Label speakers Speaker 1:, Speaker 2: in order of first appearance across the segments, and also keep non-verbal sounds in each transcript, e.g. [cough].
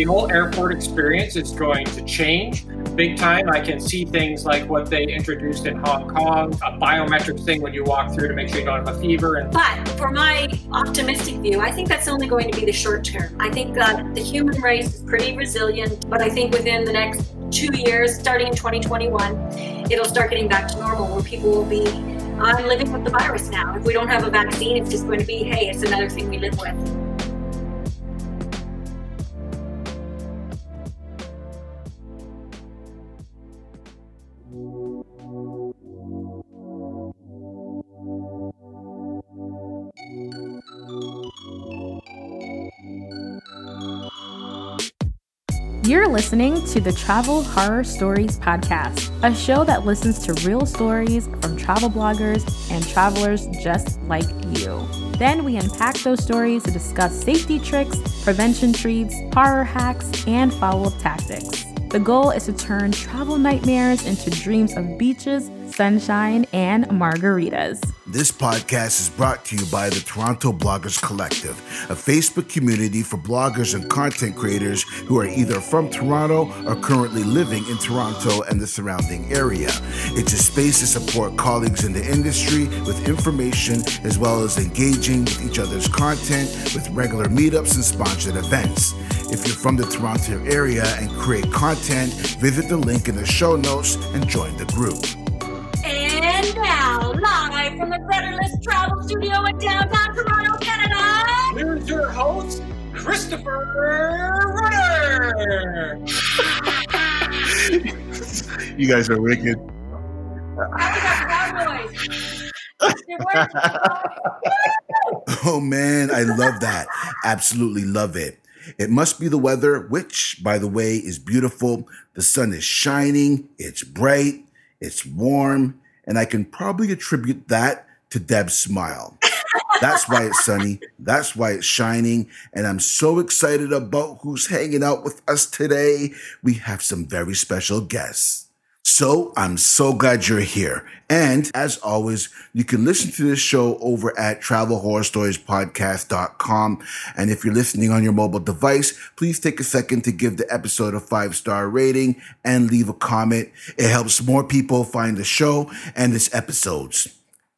Speaker 1: the whole airport experience is going to change big time. I can see things like what they introduced in Hong Kong, a biometric thing when you walk through to make sure you don't have a fever. And
Speaker 2: but for my optimistic view, I think that's only going to be the short term. I think that the human race is pretty resilient, but I think within the next two years, starting in 2021, it'll start getting back to normal where people will be I'm living with the virus now. If we don't have a vaccine, it's just going to be, hey, it's another thing we live with.
Speaker 3: Listening to the Travel Horror Stories Podcast, a show that listens to real stories from travel bloggers and travelers just like you. Then we unpack those stories to discuss safety tricks, prevention treats, horror hacks, and follow up tactics. The goal is to turn travel nightmares into dreams of beaches, sunshine, and margaritas.
Speaker 4: This podcast is brought to you by the Toronto Bloggers Collective, a Facebook community for bloggers and content creators who are either from Toronto or currently living in Toronto and the surrounding area. It's a space to support colleagues in the industry with information as well as engaging with each other's content with regular meetups and sponsored events. If you're from the Toronto area and create content, visit the link in the show notes and join the group.
Speaker 2: And now, live from the Rudderless Travel Studio in downtown Toronto, Canada,
Speaker 1: here's your host, Christopher Rudder.
Speaker 4: you guys are wicked. oh man, I love that. Absolutely love it. It must be the weather, which, by the way, is beautiful. The sun is shining, it's bright, it's warm, and I can probably attribute that to Deb's smile. That's why it's sunny. That's why it's shining. And I'm so excited about who's hanging out with us today. We have some very special guests. So I'm so glad you're here. And as always, you can listen to this show over at travelhorrorstoriespodcast.com. And if you're listening on your mobile device, please take a second to give the episode a five star rating and leave a comment. It helps more people find the show and its episodes.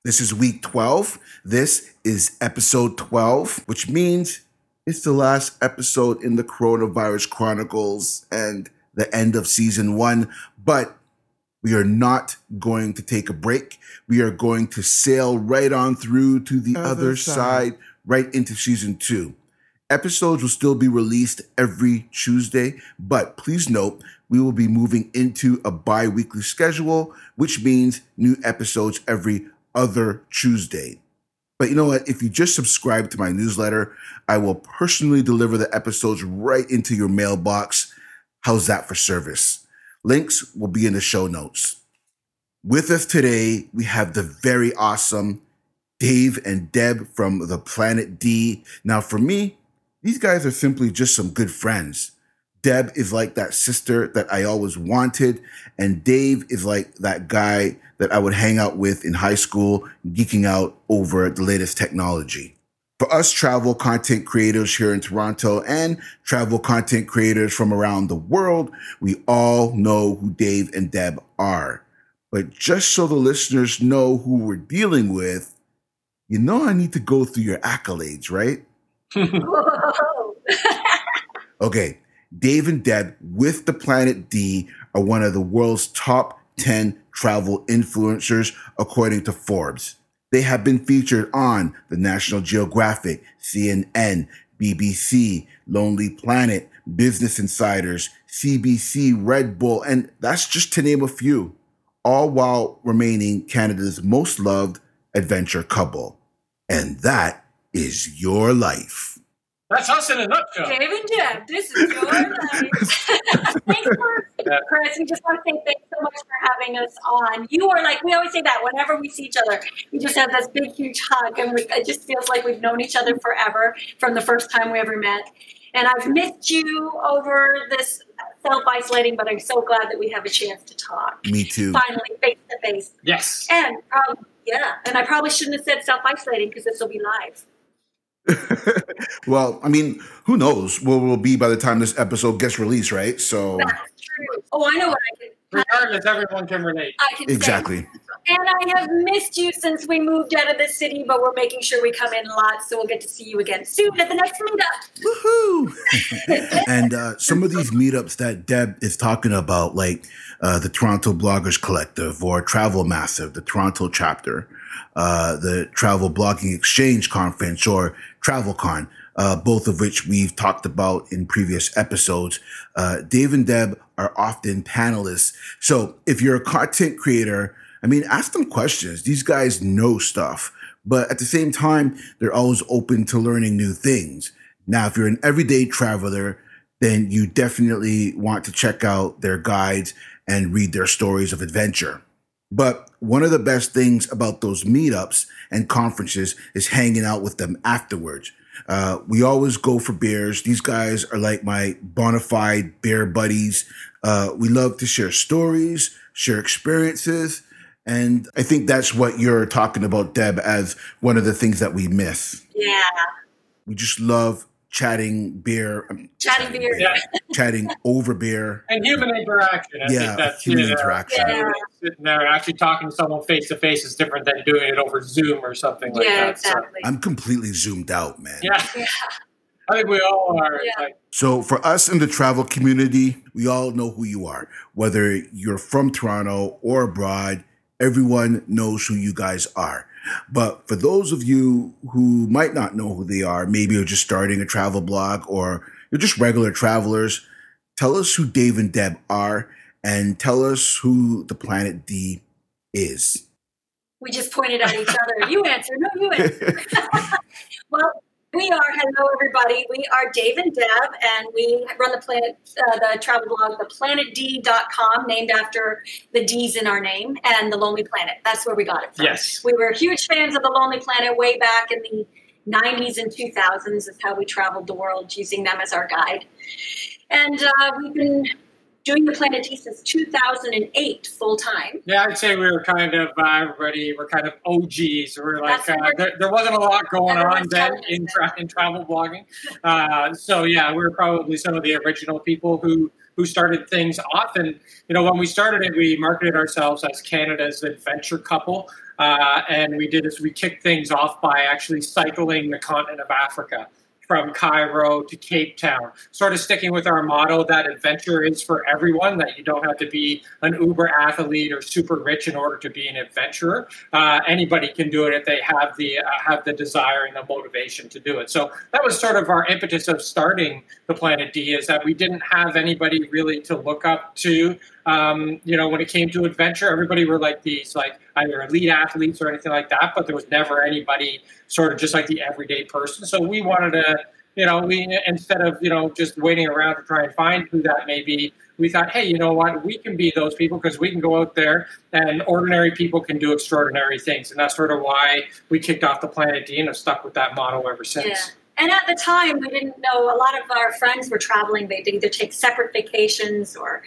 Speaker 4: This is week 12. This is episode 12, which means it's the last episode in the Coronavirus Chronicles and the end of season one. But we are not going to take a break. We are going to sail right on through to the other, other side. side, right into season two. Episodes will still be released every Tuesday, but please note we will be moving into a bi weekly schedule, which means new episodes every other Tuesday. But you know what? If you just subscribe to my newsletter, I will personally deliver the episodes right into your mailbox. How's that for service? Links will be in the show notes. With us today, we have the very awesome Dave and Deb from the Planet D. Now, for me, these guys are simply just some good friends. Deb is like that sister that I always wanted, and Dave is like that guy that I would hang out with in high school, geeking out over the latest technology. For us travel content creators here in Toronto and travel content creators from around the world, we all know who Dave and Deb are. But just so the listeners know who we're dealing with, you know I need to go through your accolades, right? [laughs] okay, Dave and Deb with the Planet D are one of the world's top 10 travel influencers, according to Forbes. They have been featured on the National Geographic, CNN, BBC, Lonely Planet, Business Insiders, CBC, Red Bull, and that's just to name a few, all while remaining Canada's most loved adventure couple. And that is your life.
Speaker 1: That's us in a nutshell.
Speaker 2: Dave and Jeff, this is your life. thanks for, Chris. We just want to say thanks so much for having us on. You are like, we always say that whenever we see each other, we just have this big, huge hug, and we, it just feels like we've known each other forever from the first time we ever met. And I've missed you over this self isolating, but I'm so glad that we have a chance to talk.
Speaker 4: Me too.
Speaker 2: Finally, face to face.
Speaker 1: Yes.
Speaker 2: And um, yeah, and I probably shouldn't have said self isolating because this will be live. [laughs]
Speaker 4: well, I mean, who knows where we'll be by the time this episode gets released, right? So
Speaker 2: That's true. Oh, I know what I can.
Speaker 1: Regardless, everyone can relate.
Speaker 2: I can say.
Speaker 4: exactly.
Speaker 2: And I have missed you since we moved out of the city, but we're making sure we come in lots, so we'll get to see you again soon at the next meetup.
Speaker 4: Woohoo! [laughs] and uh, some of these meetups that Deb is talking about, like uh, the Toronto Bloggers Collective or Travel Massive, the Toronto chapter, uh, the Travel Blogging Exchange Conference, or TravelCon, uh, both of which we've talked about in previous episodes. Uh, Dave and Deb are often panelists. So if you're a content creator, I mean, ask them questions. These guys know stuff, but at the same time, they're always open to learning new things. Now, if you're an everyday traveler, then you definitely want to check out their guides and read their stories of adventure. But one of the best things about those meetups and conferences is hanging out with them afterwards. Uh, we always go for beers. These guys are like my bona fide bear buddies. Uh, we love to share stories, share experiences. And I think that's what you're talking about, Deb, as one of the things that we miss.
Speaker 2: Yeah,
Speaker 4: We just love chatting beer, um,
Speaker 2: chatting beer.
Speaker 1: Yeah.
Speaker 4: chatting over beer. [laughs]
Speaker 1: And human interaction. I
Speaker 4: Yeah,
Speaker 1: think that's
Speaker 4: human
Speaker 1: you know,
Speaker 4: interaction.
Speaker 2: Yeah.
Speaker 1: Sitting there actually talking to someone face to face is different than doing it over Zoom or something like
Speaker 2: Yeah,
Speaker 1: that. So,
Speaker 2: exactly.
Speaker 4: I'm completely zoomed out, man.
Speaker 1: yeah, [laughs]
Speaker 2: Yeah. [laughs]
Speaker 1: I think we all are.
Speaker 2: Yeah.
Speaker 1: Like,
Speaker 4: So for us in the travel community, we all know who you are. Whether you're from Toronto or abroad, everyone knows who you guys are. But for those of you who might not know who they are, maybe you're just starting a travel blog or you're just regular travelers, tell us who Dave and Deb are and tell us who the Planet D is.
Speaker 2: We just pointed at each other. You answer. No, you answer. [laughs] [laughs] well, we are. Hello, everybody. We are Dave and Deb, and we run the planet, uh, the travel blog, theplanetd.com, named after the D's in our name, and the Lonely Planet. That's where we got it from.
Speaker 1: yes.
Speaker 2: We were huge fans of the Lonely Planet way back in the 90s and 2000s. Is how we traveled the world using them as our guide, and uh, we've been doing the Planet since 2008 full time.
Speaker 1: Yeah, I'd say we were kind of uh, everybody. We're kind of OGs. We're like uh, there, there wasn't a lot going on then in, tra- in travel blogging. Uh, so yeah, we were probably some of the original people who who started things off. And you know, when we started it, we marketed ourselves as Canada's adventure couple. Uh, and we did is we kicked things off by actually cycling the continent of Africa from Cairo to Cape Town, sort of sticking with our motto that adventure is for everyone, that you don't have to be an uber athlete or super rich in order to be an adventurer. Uh, anybody can do it if they have the uh, have the desire and the motivation to do it. So that was sort of our impetus of starting the Planet D is that we didn't have anybody really to look up to. Um, you know, when it came to adventure, everybody were like these like either elite athletes or anything like that, but there was never anybody sort of just like the everyday person. So we wanted to, you know, we instead of you know just waiting around to try and find who that may be, we thought, hey, you know what, we can be those people because we can go out there and ordinary people can do extraordinary things, and that's sort of why we kicked off the Planet D and have stuck with that motto ever since.
Speaker 2: Yeah. And at the time, we didn't know a lot of our friends were traveling. They'd either take separate vacations or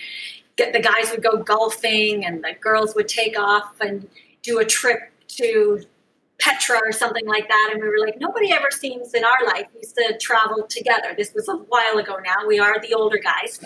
Speaker 2: get, the guys would go golfing and the girls would take off and do a trip to Petra or something like that. And we were like, nobody ever seems in our life used to travel together. This was a while ago now. We are the older guys.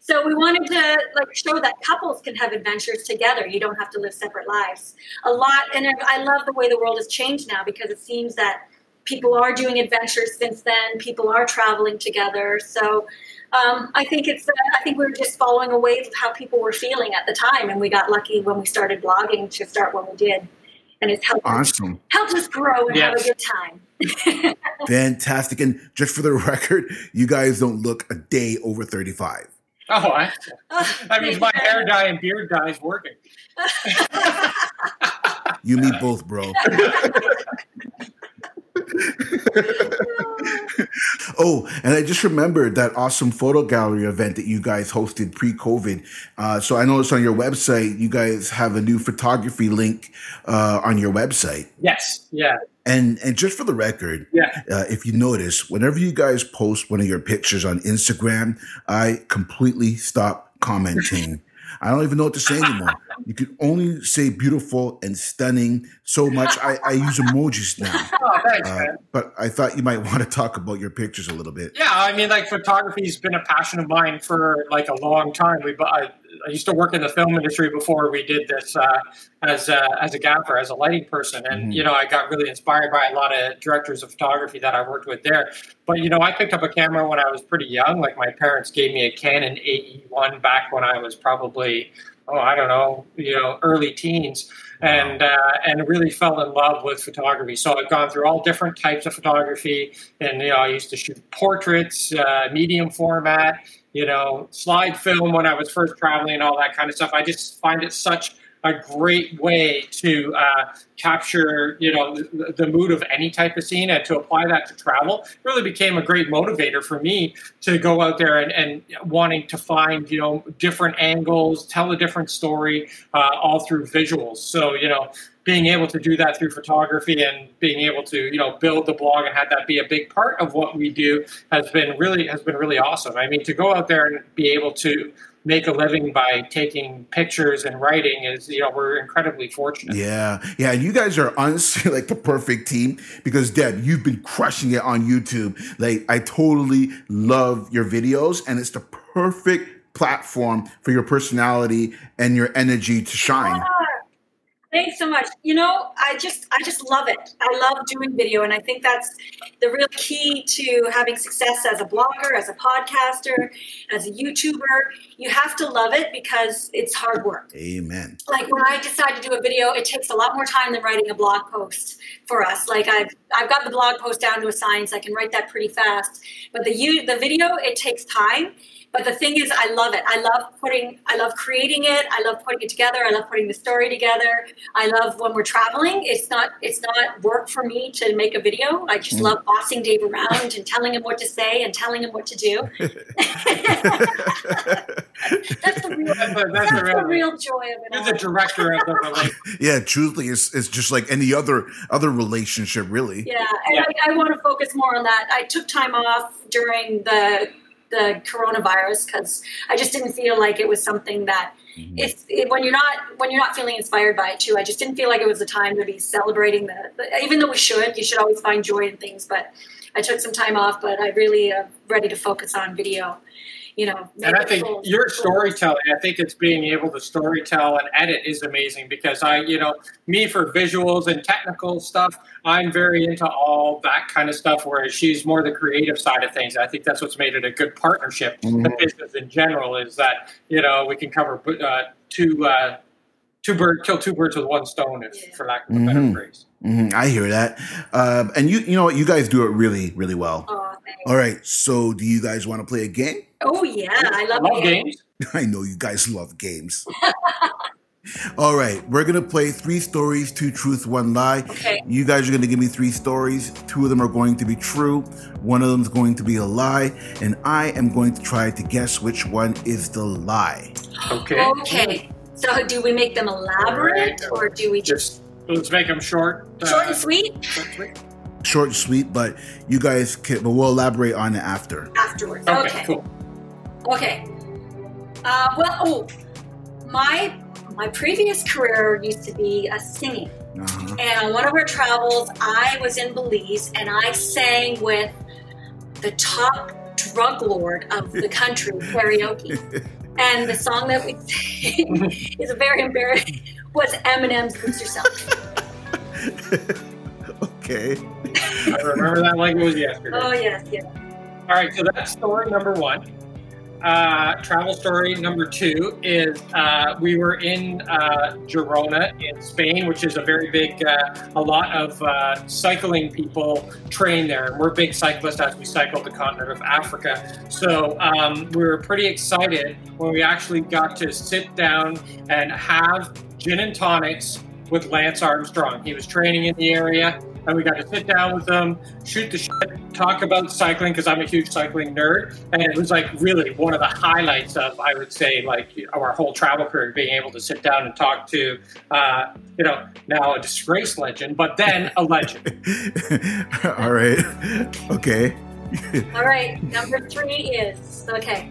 Speaker 2: So we wanted to like show that couples can have adventures together. You don't have to live separate lives. A lot, and I I love the way the world has changed now because it seems that people are doing adventures since then. People are traveling together. So um, I think it's. Uh, I think we were just following a wave of how people were feeling at the time, and we got lucky when we started blogging to start when we did, and it's helped
Speaker 4: Awesome.
Speaker 2: helped us grow and have a good time. [laughs]
Speaker 4: Fantastic. And just for the [laughs] record, you guys don't look a day over 35.
Speaker 1: Oh, I,
Speaker 2: Oh,
Speaker 1: that means my hair dye and beard dye is working. [laughs]
Speaker 4: You meet both, bro. [laughs] oh, and I just remembered that awesome photo gallery event that you guys hosted pre-COVID. Uh, so I noticed on your website, you guys have a new photography link uh, on your website.
Speaker 1: Yes, yeah,
Speaker 4: And and just for the record,
Speaker 1: yeah.
Speaker 4: uh, if you notice, whenever you guys post one of your pictures on Instagram, I completely stop commenting. I don't even know what to say anymore. you could only say beautiful and stunning so much. I, I use emojis now. [laughs]
Speaker 1: Oh, thanks,
Speaker 4: Uh,
Speaker 1: man.
Speaker 4: but I thought you might [laughs] want to talk about your pictures a little bit.
Speaker 1: Yeah, I mean, like photography's been a passion of mine for like a long time. We, I, I used to work in the film industry before we did this uh, as a, as a gaffer, as a lighting person, and
Speaker 4: Mhm.
Speaker 1: you know, I got really inspired by a lot of directors of photography that I worked with there. But you know, I picked up a camera when I was pretty young. Like my parents gave me a Canon AE1 back when I was probably oh, I don't know, you know, early teens. And uh, and really fell in love with photography. So I've gone through all different types of photography, and you know I used to shoot portraits, uh, medium format, you know, slide film when I was first traveling, and all that kind of stuff. I just find it such a great way to uh, capture, you know, the, the mood of any type of scene and to apply that to travel. Really became a great motivator for me to go out there and, and wanting to find, you know, different angles, tell a different story, uh, all through visuals. So, you know, being able to do that through photography and being able to, you know, build the blog and have that be a big part of what we do has been really has been really awesome. I mean, to go out there and be able to make a living by taking pictures and writing is, you know, we're incredibly fortunate.
Speaker 4: Yeah, yeah, and you guys are honestly [laughs] like the perfect team because Deb, you've been crushing it on YouTube. Like, I totally love your videos, and it's the perfect platform for your personality and your energy to shine.
Speaker 2: Ah, Thanks so much. You know, I just I just love it. I love doing video and I think that's the real key to having success as a blogger, as a podcaster, as a YouTuber. You have to love it because it's hard work.
Speaker 4: Amen.
Speaker 2: Like when I decide to do a video, it takes a lot more time than writing a blog post for us. Like I've I've got the blog post down to a science. I can write that pretty fast. But the you the video, it takes time. But the thing is, I love it. I love putting, I love creating it. I love putting it together. I love putting the story together. I love when we're traveling. It's not, it's not work for me to make a video. I just
Speaker 4: Mm.
Speaker 2: love bossing Dave around and telling him what to say and telling him what to do. [laughs] [laughs] That's the real,
Speaker 1: That's, that's,
Speaker 2: that's
Speaker 1: the
Speaker 2: the
Speaker 1: real,
Speaker 2: real joy of it.
Speaker 1: You're
Speaker 2: all.
Speaker 1: the director of the relationship. [laughs]
Speaker 4: yeah, truthfully, it's, it's just like any other other relationship, really.
Speaker 2: Yeah, and
Speaker 1: Yeah.
Speaker 2: I, I want to focus more on that. I took time off during the the coronavirus because I just didn't feel like it was something that
Speaker 4: Mhm.
Speaker 2: it's it, when you're not when you're not feeling inspired by it too. I just didn't feel like it was the time to be celebrating the, the even though we should, you should always find joy in things. But I took some time off, but I really am ready to focus on video. You know,
Speaker 1: And I think
Speaker 2: full-
Speaker 1: your
Speaker 2: full-
Speaker 1: storytelling, I think it's being able to storytell and edit is amazing because I, you know, me for visuals and technical stuff, I'm very into all that kind of stuff, whereas she's more the creative side of things. I think that's what's made it a good partnership. The
Speaker 4: Mhm.
Speaker 1: business in general is that, you know, we can cover uh, two, uh, two bird, kill two birds with one stone, if, for lack of a better
Speaker 4: Mhm.
Speaker 1: phrase.
Speaker 4: hmm I hear that, um, and you you know what, you guys do it really really well.
Speaker 2: Thanks.
Speaker 4: All right, so do you guys want to play a game?
Speaker 2: oh yeah, I love,
Speaker 1: love
Speaker 2: games.
Speaker 1: games. [laughs]
Speaker 4: I know you guys love games. All right, we're gonna play three stories, two truths, one lie.
Speaker 2: Okay.
Speaker 4: You guys are gonna give me three stories. Two of them are going to be true. One of them is going to be a lie, and I am going to try to guess which one is the lie.
Speaker 1: Okay.
Speaker 2: Okay. So do we make them elaborate
Speaker 1: Right.
Speaker 2: or do we just
Speaker 1: Just let's make them short. uh,
Speaker 2: short and sweet
Speaker 1: short and sweet.
Speaker 4: Short and sweet, but you guys can. But we'll elaborate on it after.
Speaker 2: afterwards?
Speaker 1: Okay,
Speaker 2: Okay.
Speaker 1: cool.
Speaker 2: Okay. Uh, well, oh, my my previous career used to be a singing,
Speaker 4: Uh-huh.
Speaker 2: and on one of our travels, I was in Belize and I sang with the top drug lord of the country [laughs] karaoke. And the song that we sang [laughs] is very embarrassing. Was Eminem's "Lose Yourself"? [laughs]
Speaker 4: okay.
Speaker 1: I remember that like it was yesterday.
Speaker 2: Oh yes, yes.
Speaker 1: All right, so that's story number one. Uh, travel story number two is uh, we were in uh, Girona in Spain, which is a very big, uh, a lot of uh, cycling people train there. And we're big cyclists as we cycle the continent of Africa. So um, we were pretty excited when we actually got to sit down and have gin and tonics with Lance Armstrong. He was training in the area, and we got to sit down with him, shoot the shit, talk about cycling because I'm a huge cycling nerd, and it was like really one of the highlights of I would say like our whole travel career, being able to sit down and talk to uh, you know now a disgraced legend, but then a legend. [laughs]
Speaker 4: All right. Okay. [laughs]
Speaker 2: All right, number three is okay.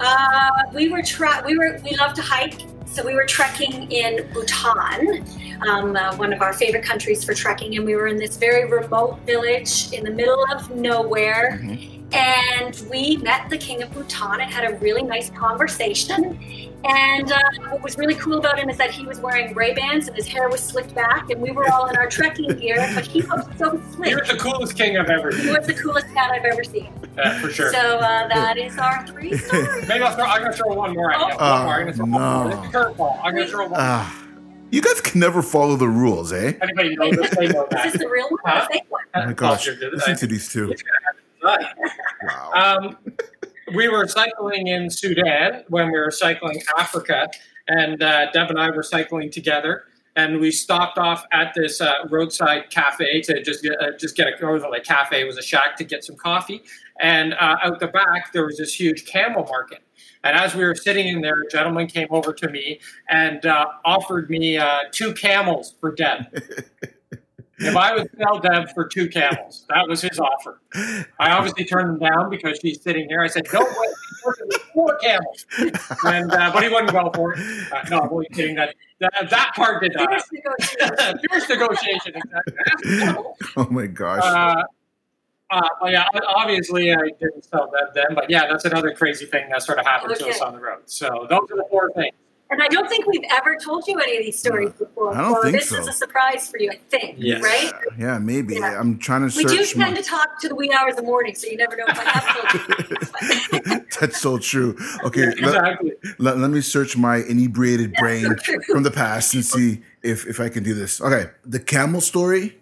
Speaker 2: Uh, we were tra- we were we love to hike, so we were trekking in Bhutan, um, uh, one of our favorite countries for trekking, and we were in this very remote village in the middle of nowhere.
Speaker 4: Mhm.
Speaker 2: And we met the king of Bhutan and had a really nice conversation. And uh, what was really cool about him is that he was wearing Ray Bans and his hair was slicked back, and we were all in our trekking gear, but he looked so slick.
Speaker 1: You're the coolest king I've ever seen.
Speaker 2: He
Speaker 1: seen.
Speaker 2: was the coolest cat I've ever seen.
Speaker 1: Yeah, for sure.
Speaker 2: So uh, that is our three [laughs] stories.
Speaker 1: Maybe I'll throw. I'm gonna throw one more at you.
Speaker 2: Oh.
Speaker 1: One more. I'm gonna throw one more.
Speaker 4: no.
Speaker 1: It's curveball. I'm gonna throw one.
Speaker 4: You guys can never follow the rules, eh?
Speaker 1: Anybody know this? They know
Speaker 2: Is this the real one or
Speaker 1: Huh?
Speaker 2: one?
Speaker 4: Oh my gosh,
Speaker 1: Culture did it.
Speaker 4: listen to these two.
Speaker 1: It's gonna happen tonight.
Speaker 4: Wow.
Speaker 1: Um, we were cycling in Sudan when we were cycling Africa, and uh, Deb and I were cycling together. And we stopped off at this uh, roadside cafe to just get, uh, just get a or like cafe. It was a shack to get some coffee. And uh, out the back there was this huge camel market. And as we were sitting in there, a gentleman came over to me and uh, offered me uh, two camels for Deb. [laughs] if I would sell Deb for two camels, that was his offer. I obviously turned him down because she's sitting there. I said, "No way, four camels," and uh, but he wouldn't go for it. Uh, no, I'm only kidding. That that, that part did not.
Speaker 2: Fierce negotiation. [laughs]
Speaker 1: Fierce negotiation, exactly. [laughs]
Speaker 4: oh my gosh.
Speaker 1: Uh, uh, but yeah, obviously I didn't sell them then, but yeah, that's another crazy thing that sort of happened to us on the road. So those are the four things.
Speaker 2: And I don't think we've ever told you any of these stories before.
Speaker 4: I don't
Speaker 2: so
Speaker 4: think
Speaker 2: this
Speaker 4: so.
Speaker 2: is a surprise for you, I think.
Speaker 1: Yes.
Speaker 2: Right?
Speaker 4: yeah, maybe.
Speaker 2: Yeah.
Speaker 4: I'm trying to
Speaker 2: We do tend
Speaker 4: my.
Speaker 2: to talk to the wee hours of the morning, so you never know if I have told you. [laughs]
Speaker 4: That's so true. Okay, let,
Speaker 1: Exactly.
Speaker 4: let, let me search my inebriated brain
Speaker 2: so
Speaker 4: from the past and see if, if I can do this. Okay, the camel story.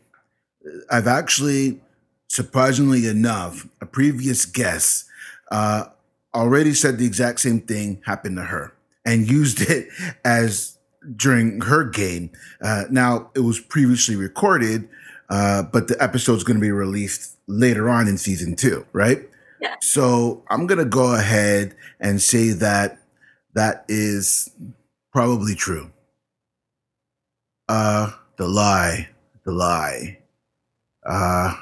Speaker 4: I've actually, surprisingly enough, a previous guest uh, already said the exact same thing happened to her and used it [laughs] as during her game. Uh, now, it was previously recorded, uh, but the episode's going to be released later on in season two, right?
Speaker 2: Yeah.
Speaker 4: So I'm going to go ahead and say that that is probably true. Uh, the lie, the lie. Uh,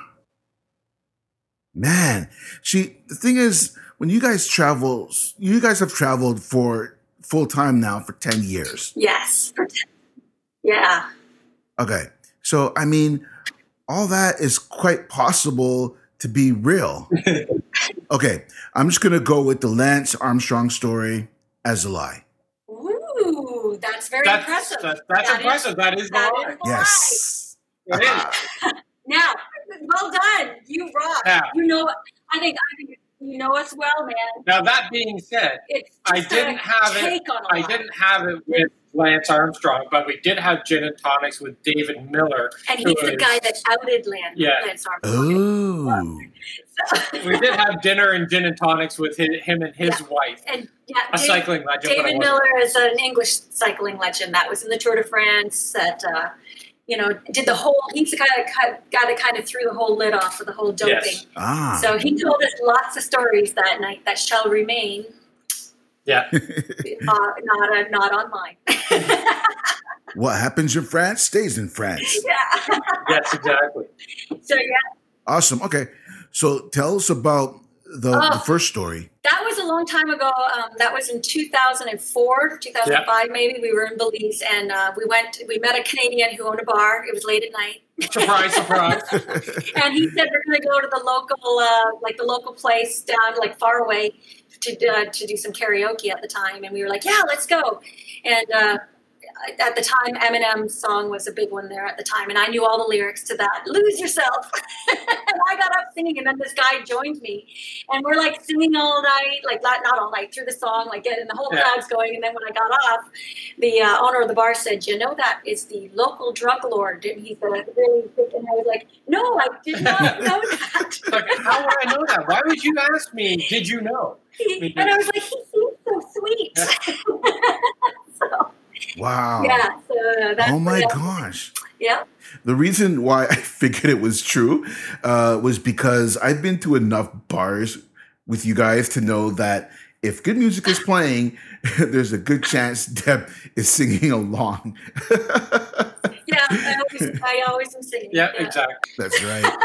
Speaker 4: man, see, the thing is, when you guys travel, you guys have traveled for full time now for 10 years.
Speaker 2: yes. Yeah.
Speaker 4: Okay. So, I mean, all that is quite possible to be real. [laughs] okay. I'm just going to go with the Lance Armstrong story as a lie.
Speaker 2: Ooh, that's very
Speaker 1: That's,
Speaker 2: impressive.
Speaker 1: that's, that's
Speaker 2: That is-
Speaker 1: impressive. that is the
Speaker 2: that
Speaker 1: line.
Speaker 2: is the
Speaker 4: Yes.
Speaker 1: It is. [laughs]
Speaker 2: Now, well done. You rock.
Speaker 1: Yeah.
Speaker 2: You know, I think, I think you know us well, man.
Speaker 1: Now that being said, I didn't have it.
Speaker 2: take on a
Speaker 1: I didn't have it with Lance Armstrong, but we did have gin and tonics with David Miller.
Speaker 2: And he's the
Speaker 1: is-
Speaker 2: guy that outed Lance,
Speaker 1: Yeah.
Speaker 2: Lance Armstrong.
Speaker 4: Oh. [laughs]
Speaker 1: We did have dinner and gin and tonics with hi- him and his wife,
Speaker 2: and yeah,
Speaker 1: a
Speaker 2: Dave-
Speaker 1: cycling legend.
Speaker 2: David Miller is an English cycling legend that was in the Tour de France. That uh, you know did the whole. He's the guy that cut, guy that kind of threw the whole lid off of the whole doping.
Speaker 1: Yes.
Speaker 4: Ah.
Speaker 2: So he told us lots of stories that night that shall remain
Speaker 1: Yeah, [laughs]
Speaker 2: uh, not uh, not online. [laughs]
Speaker 4: what happens in France stays in France. [laughs]
Speaker 2: yeah.
Speaker 1: yes, exactly.
Speaker 2: So yeah,
Speaker 4: Awesome. Okay. So tell us about the, the first story.
Speaker 2: that was a long time ago. Um, that was in 2004, 2005 maybe. We were in Belize and uh, we went. We met a Canadian who owned a bar. It was late at night.
Speaker 1: Surprise, surprise. [laughs]
Speaker 2: and he said we're going to go to the local, uh, like the local place down, like far away, to uh, to do some karaoke at the time. And we were like, yeah, let's go. And uh, at the time, Eminem's song was a big one there at the time, and I knew all the lyrics to that. Lose yourself. [laughs] and I got up singing, and then this guy joined me, and we're like singing all night, like not, not all night through the song, like getting the whole crowd's going. And then when I got off, the uh, owner of the bar said, "You know that is the local drug lord," and he's like really and I was like, "No, I did not [laughs] know that."
Speaker 1: Like, how would I know that? Why would you ask me? Did you know?
Speaker 2: He- and I was like, "He seems so sweet." [laughs] so
Speaker 4: Wow.
Speaker 2: yeah, so uh, that's
Speaker 4: Oh my
Speaker 2: yeah,
Speaker 4: gosh.
Speaker 2: yeah.
Speaker 4: The reason why [laughs] I figured it was true uh, was because I've been to enough bars with you guys to know that if good music is playing, [laughs] there's a good chance [laughs] Deb is singing along.
Speaker 2: Yeah, I always, I always am singing.
Speaker 1: Yeah, exactly.
Speaker 4: That's right.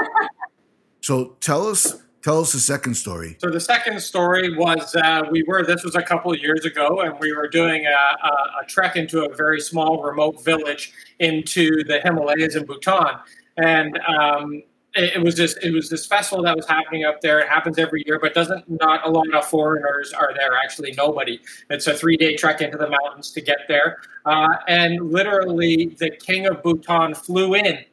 Speaker 4: so tell us Tell us the second story.
Speaker 1: So the second story was uh, we were this was a couple of years ago, and we were doing a, a, a trek into a very small remote village into the Himalayas in Bhutan, and um, it, it was this it was this festival that was happening up there. It happens every year, but doesn't not a lot of foreigners are there. Actually, nobody. It's a three day trek into the mountains to get there, uh, and literally the king of Bhutan flew in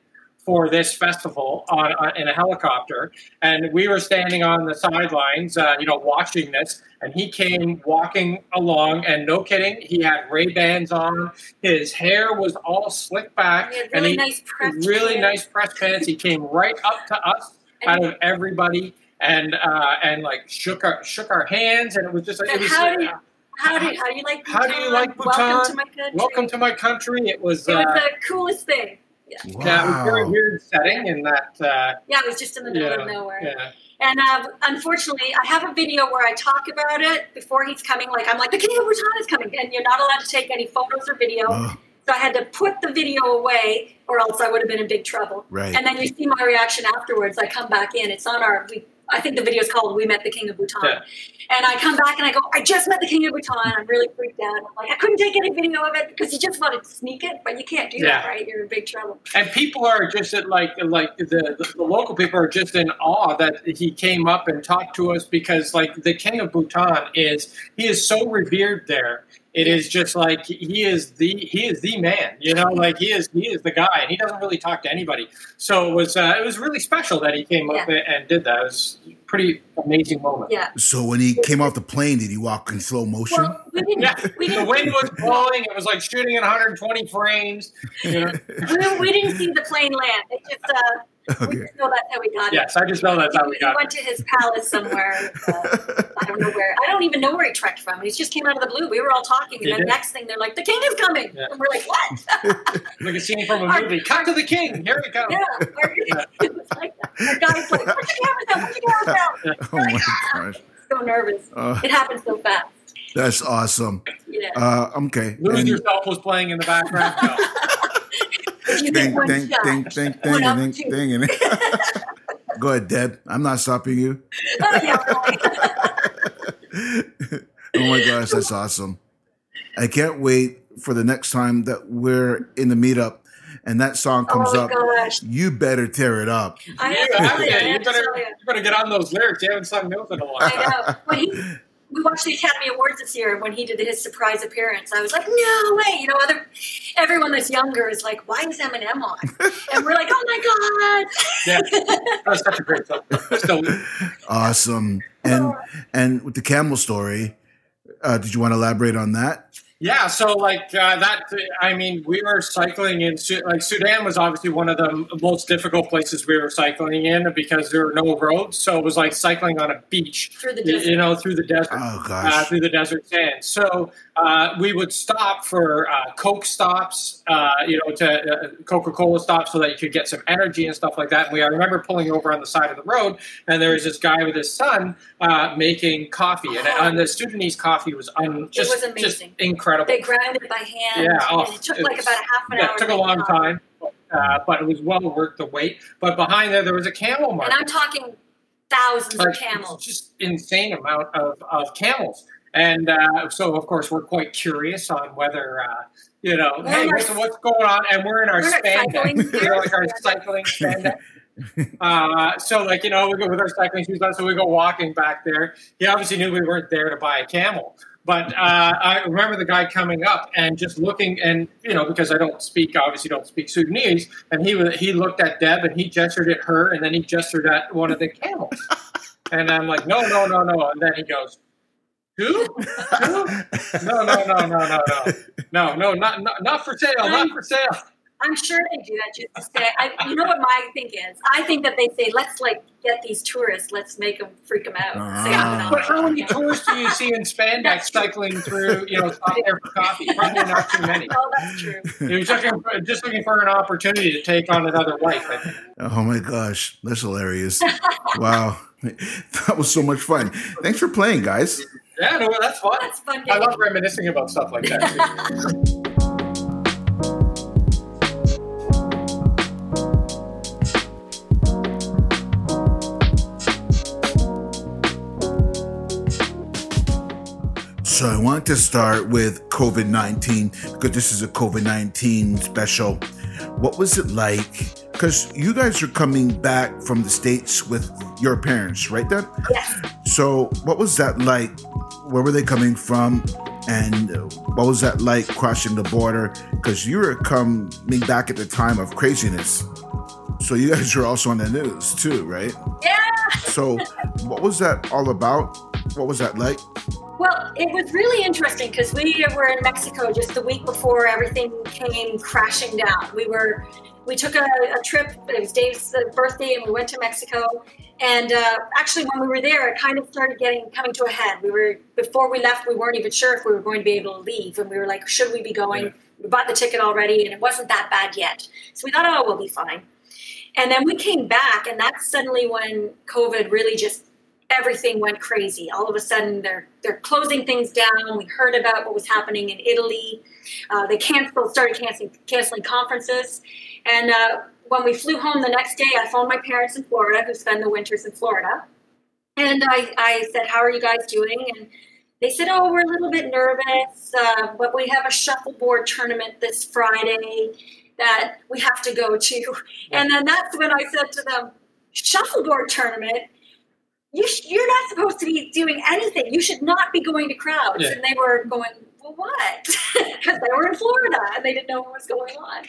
Speaker 1: for this festival on, on, in a helicopter, and we were standing on the sidelines, uh, you know, watching this. And he came walking along, and no kidding, he had Ray Bans on. His hair was all slicked back,
Speaker 2: He had
Speaker 1: and
Speaker 2: really
Speaker 1: he
Speaker 2: nice press
Speaker 1: really
Speaker 2: hair.
Speaker 1: nice press pants. He came right up to us out of everybody, and uh, and like shook our shook our hands, and it was just it was.
Speaker 2: how do you- How do, how do you like Bhutan?
Speaker 1: How do you like
Speaker 2: Welcome
Speaker 1: Bhutan?
Speaker 2: to my country.
Speaker 1: Welcome to my country. It was.
Speaker 2: It was
Speaker 1: Uh,
Speaker 2: the coolest thing.
Speaker 1: Yeah, it was a very weird setting in that. Uh,
Speaker 2: Yeah, it was just in the middle of nowhere.
Speaker 1: yeah.
Speaker 2: And uh, unfortunately, I have a video where I talk about it before he's coming. Like, I'm like, the king of Bhutan is coming, and you're not allowed to take any photos or video.
Speaker 4: Ugh,
Speaker 2: So I had to put the video away, or else I would have been in big trouble.
Speaker 4: right.
Speaker 2: And then you see my reaction afterwards. I come back in. It's on our. We, I think the video is called "We Met the King of Bhutan."
Speaker 1: Yeah.
Speaker 2: And I come back and I go, "I just met the King of Bhutan." I'm really freaked out. I'm like, I couldn't take any video of it because you just wanted to sneak it, but you can't do that, right? You're in big trouble.
Speaker 1: and people are just at like like the, the the local people are just in awe that he came up and talked to us because like the king of Bhutan is he is so revered there. It is just like he is the he is the man, you know, like he is he is the guy, and he doesn't really talk to anybody. So it was uh, it was really special that he came up and did that. It was a pretty amazing moment.
Speaker 2: Yeah.
Speaker 4: so when he came off the plane, did he walk in slow motion?
Speaker 2: Well, we didn't.
Speaker 1: Yeah,
Speaker 2: We
Speaker 1: the
Speaker 2: didn't.
Speaker 1: wind was blowing. It was like shooting at 120 frames. You know?
Speaker 2: we, [laughs] we didn't see the plane land. It just, uh, we [laughs]
Speaker 4: okay.
Speaker 2: just know that's how we got it.
Speaker 1: Yes, I just know that's how we
Speaker 2: we
Speaker 1: got.
Speaker 2: went to his palace somewhere. [laughs] Uh, I don't know where. I don't even know where he trekked from. He just came out of the blue. We were all talking, and
Speaker 1: He
Speaker 2: then
Speaker 1: did.
Speaker 2: next thing they're like, "The king is coming,"
Speaker 1: Yeah.
Speaker 2: and we're like, "What?" [laughs]
Speaker 1: Like a scene from a
Speaker 2: Our-
Speaker 1: movie. Cut to the king. Here we go.
Speaker 2: yeah, it was like that. Our guy's like, "Put your cameras down. Put your cameras down."
Speaker 4: Oh my gosh.
Speaker 2: So nervous.
Speaker 4: Uh,
Speaker 2: It happened so fast.
Speaker 4: that's awesome.
Speaker 2: Yeah.
Speaker 4: Uh, okay.
Speaker 1: Lose
Speaker 4: And
Speaker 1: Yourself was playing in the background. No.
Speaker 2: If you
Speaker 4: ding,
Speaker 2: get one
Speaker 4: ding,
Speaker 2: shot.
Speaker 4: ding, ding,
Speaker 2: One
Speaker 4: ding, ding, ding, ding. [laughs] Go ahead, Deb. I'm not stopping you.
Speaker 2: Oh, yeah, really. [laughs]
Speaker 4: oh my gosh, that's awesome. I can't wait for the next time that we're in the meetup and that song oh, comes
Speaker 2: oh
Speaker 4: up.
Speaker 2: gosh.
Speaker 4: You better tear it up.
Speaker 2: I
Speaker 1: You
Speaker 2: have to tell you, I.
Speaker 1: You better,
Speaker 2: you.
Speaker 1: you better get on those lyrics. You haven't sung those in a while.
Speaker 2: I know. When [laughs] he, we watched the Academy Awards this year. When he did his surprise appearance, I was like, "No way!" You know, other everyone that's younger is like, "Why is Eminem on?" [laughs] And we're like, "Oh my god!"
Speaker 1: Yeah, [laughs] that was such a great song. Still,
Speaker 4: Awesome. And and with the camel story, uh, did you want to elaborate on that?
Speaker 1: Yeah, so like uh, that. I mean, we were cycling in like Sudan was obviously one of the most difficult places we were cycling in because there were no roads. So it was like cycling on a beach,
Speaker 2: Through the
Speaker 1: you,
Speaker 2: desert.
Speaker 1: you know, through the desert.
Speaker 4: Oh
Speaker 1: uh, through the desert sand. So uh, we would stop for uh, Coke stops, uh, you know, to uh, Coca Cola stops, so that you could get some energy and stuff like that. And we I remember pulling over on the side of the road, and there was this guy with his son uh, making coffee, and, and the Sudanese coffee was un- just,
Speaker 2: was
Speaker 1: just
Speaker 2: amazing.
Speaker 1: Incredible.
Speaker 2: They ground it by hand.
Speaker 1: Yeah, oh,
Speaker 2: and it took like about a half an
Speaker 1: yeah,
Speaker 2: hour.
Speaker 1: it took
Speaker 2: to
Speaker 1: a long time, uh, but it was well worth the wait. But behind there, there was a camel market. And.
Speaker 2: I'm talking thousands
Speaker 1: like,
Speaker 2: of camels.
Speaker 1: Just insane amount of, of camels. And uh, so, of course, we're quite curious on whether, uh, you know,
Speaker 2: We're
Speaker 1: hey,
Speaker 2: our-
Speaker 1: what's, what's going on? And we're in our
Speaker 2: we're in our cycling
Speaker 1: spandex, you know, like our cycling spandex. Uh, so, like, you know, we go with our cycling shoes on, so we go walking back there. He obviously knew we weren't there to buy a camel. But uh, I remember the guy coming up and just looking, and you know, because I don't speak, obviously don't speak Sudanese, and he he looked at Deb and he gestured at her, and then he gestured at one of the camels, and I'm like, no, no, no, no, and then he goes, who? Who? No, no, no, no, no, no, no, no, not not, not for sale, not for sale.
Speaker 2: I'm sure they do that just to say. I, you know what my think is? I think that they say, let's like get these tourists, let's make them freak them out. Say.
Speaker 4: Ah.
Speaker 2: I'm
Speaker 1: But how many tourists do you see in spandex cycling through, you know, stop there for coffee? Probably not too many. [laughs]
Speaker 2: Oh, that's true.
Speaker 1: He was looking for, just looking for an opportunity to take on another wife. I think.
Speaker 4: Oh my gosh, that's hilarious. wow. That was so much fun. Thanks for playing, guys.
Speaker 1: Yeah, no, that's fun.
Speaker 2: That's fun.
Speaker 1: I love reminiscing about stuff like that. [laughs]
Speaker 4: want to start with COVID 19 because this is a COVID 19 special. What was it like? Because you guys are coming back from the States with your parents, right, Dad?
Speaker 2: Yes.
Speaker 4: So, what was that like? Where were they coming from? And what was that like crossing the border? Because you were coming back at the time of craziness. So, you guys were also on the news too, right?
Speaker 2: Yeah.
Speaker 4: So, what was that all about? What was that like?
Speaker 2: Well, it was really interesting because we were in Mexico just the week before everything came crashing down. We were, we took a, a trip. It was Dave's birthday, and we went to Mexico. And uh, actually, when we were there, it kind of started getting coming to a head. We were before we left, we weren't even sure if we were going to be able to leave, and we were like, should we be going? Yeah. We bought the ticket already, and it wasn't that bad yet. So we thought, oh, we'll be fine. And then we came back, and that's suddenly when COVID really just everything went crazy. All of a sudden, they're they're closing things down. We heard about what was happening in Italy. Uh, they canceled, started canceling canceling conferences, and uh, when we flew home the next day, I phoned my parents in Florida, who spend the winters in Florida, and I, I said, "How are you guys doing?" and they said, "Oh, we're a little bit nervous, uh, but we have a shuffleboard tournament this Friday that we have to go to." And then that's when I said to them, "Shuffleboard tournament? you sh- you're not supposed to be doing anything. You should not be going to crowds. Yeah. And they were going, well, what? [laughs] Because they were in Florida and they didn't know what was going on.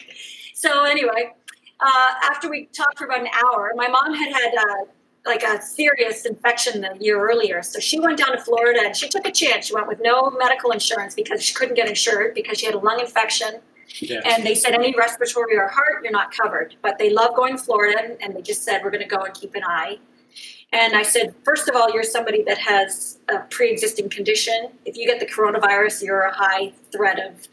Speaker 2: So anyway, uh, after we talked for about an hour, my mom had had uh, like a serious infection the year earlier. So she went down to Florida and she took a chance. She went with no medical insurance because she couldn't get insured because she had a lung infection. Yeah. And they said any respiratory or heart, you're not covered. But they love going to Florida and they just said, we're going to go and keep an eye. And I said, first of all, you're somebody that has a pre existing condition. If you get the coronavirus, you're a high threat of,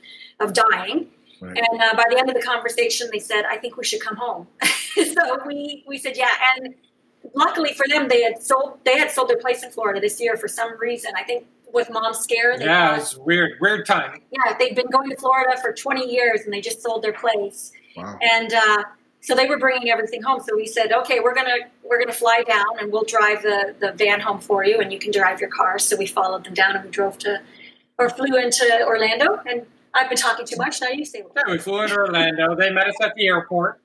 Speaker 2: of dying. Right. And uh, by the end of the conversation, they said, I think we should come home. [laughs] so we, we said, yeah. And luckily for them, they had sold they had sold their place in Florida this year for some reason. I think with mom's scare.
Speaker 1: Yeah, it's weird, weird time.
Speaker 2: Yeah, they've been going to Florida for 20 years and they just sold their place. Wow. And uh, so they were bringing everything home. So we said, okay, we're gonna we're gonna fly down and we'll drive the the van home for you, and you can drive your car. So we followed them down and we drove to or flew into Orlando. And I've been talking too much. Now you say.
Speaker 1: Yeah, we flew into Orlando. They met us at the airport,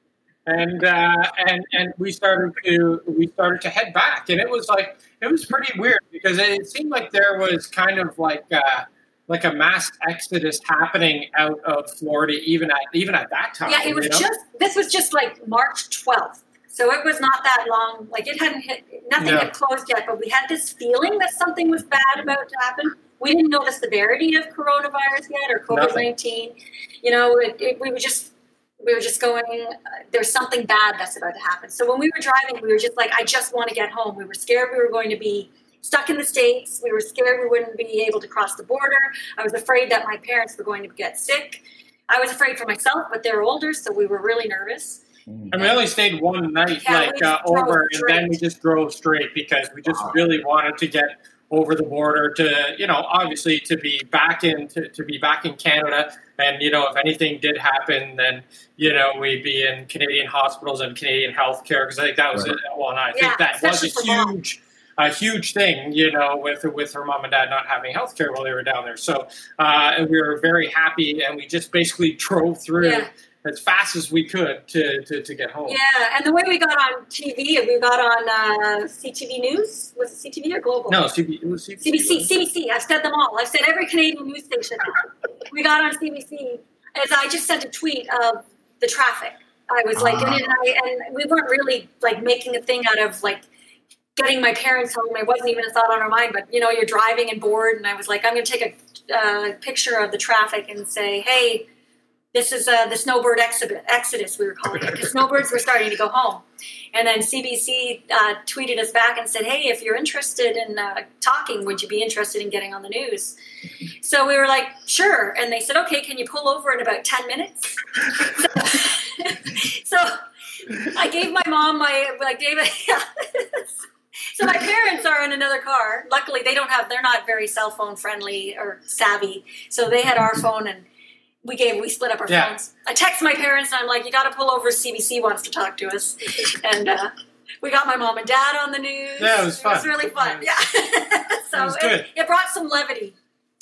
Speaker 1: and uh, and and we started to we started to head back, and it was like it was pretty weird because it seemed like there was kind of like. Uh, like a mass exodus happening out of Florida, even at even at that time.
Speaker 2: Yeah, it was know? just this was just like March twelfth, so it was not that long. Like it hadn't hit, nothing yeah. had closed yet, but we had this feeling that something was bad about to happen. We didn't know the severity of coronavirus yet or COVID nineteen. You know, it, it, we were just we were just going. Uh, there's something bad that's about to happen. So when we were driving, we were just like, I just want to get home. We were scared we were going to be stuck in the States. We were scared we wouldn't be able to cross the border. I was afraid that my parents were going to get sick. I was afraid for myself, but they're older, so we were really nervous.
Speaker 1: And we only stayed one night, yeah, like uh, over, and then we just drove straight because we just wow. really wanted to get over the border to, you know, obviously to be back in to, to be back in Canada. And you know, if anything did happen, then you know we'd be in Canadian hospitals and Canadian healthcare because I think that was right. it. Well, and I yeah, think that was a huge. Mom a huge thing, you know, with with her mom and dad not having health care while they were down there. So uh, we were very happy, and we just basically [laughs] drove through. Yeah. As fast as we could to, to, to, get home.
Speaker 2: Yeah, and the way we got on TV, we got on uh, CTV News. Was it CTV or Global?
Speaker 1: No, CB, CBC.
Speaker 2: CBC. CBC. I've said them all. I've said every Canadian news station. [laughs] we got on CBC. As I just sent a tweet of the traffic. I was like, uh, and, I, and we weren't really like making a thing out of like getting my parents home. It wasn't even a thought on our mind, but you know, you're driving and bored, and I was like, I'm going to take a uh, picture of the traffic and say, hey, this is uh, the snowbird exodus, we were calling it. The [laughs] snowbirds were starting to go home. And then CBC uh, tweeted us back and said, hey, if you're interested in uh, talking, would you be interested in getting on the news? So we were like, sure. And they said, okay, can you pull over in about 10 minutes? so, [laughs] so I gave my mom my, I gave it, [laughs] so my parents are in another car. Luckily, they don't have. They're not very cell phone friendly or savvy. So they had our phone, and we gave. We split up our yeah. phones. I text my parents, and I'm like, "You got to pull over. CBC wants to talk to us." [laughs] And uh, we got my mom and dad on the news.
Speaker 1: Yeah, it was fun. [laughs]
Speaker 2: It was really fun. Yeah. so
Speaker 1: it,
Speaker 2: it, it, brought some levity.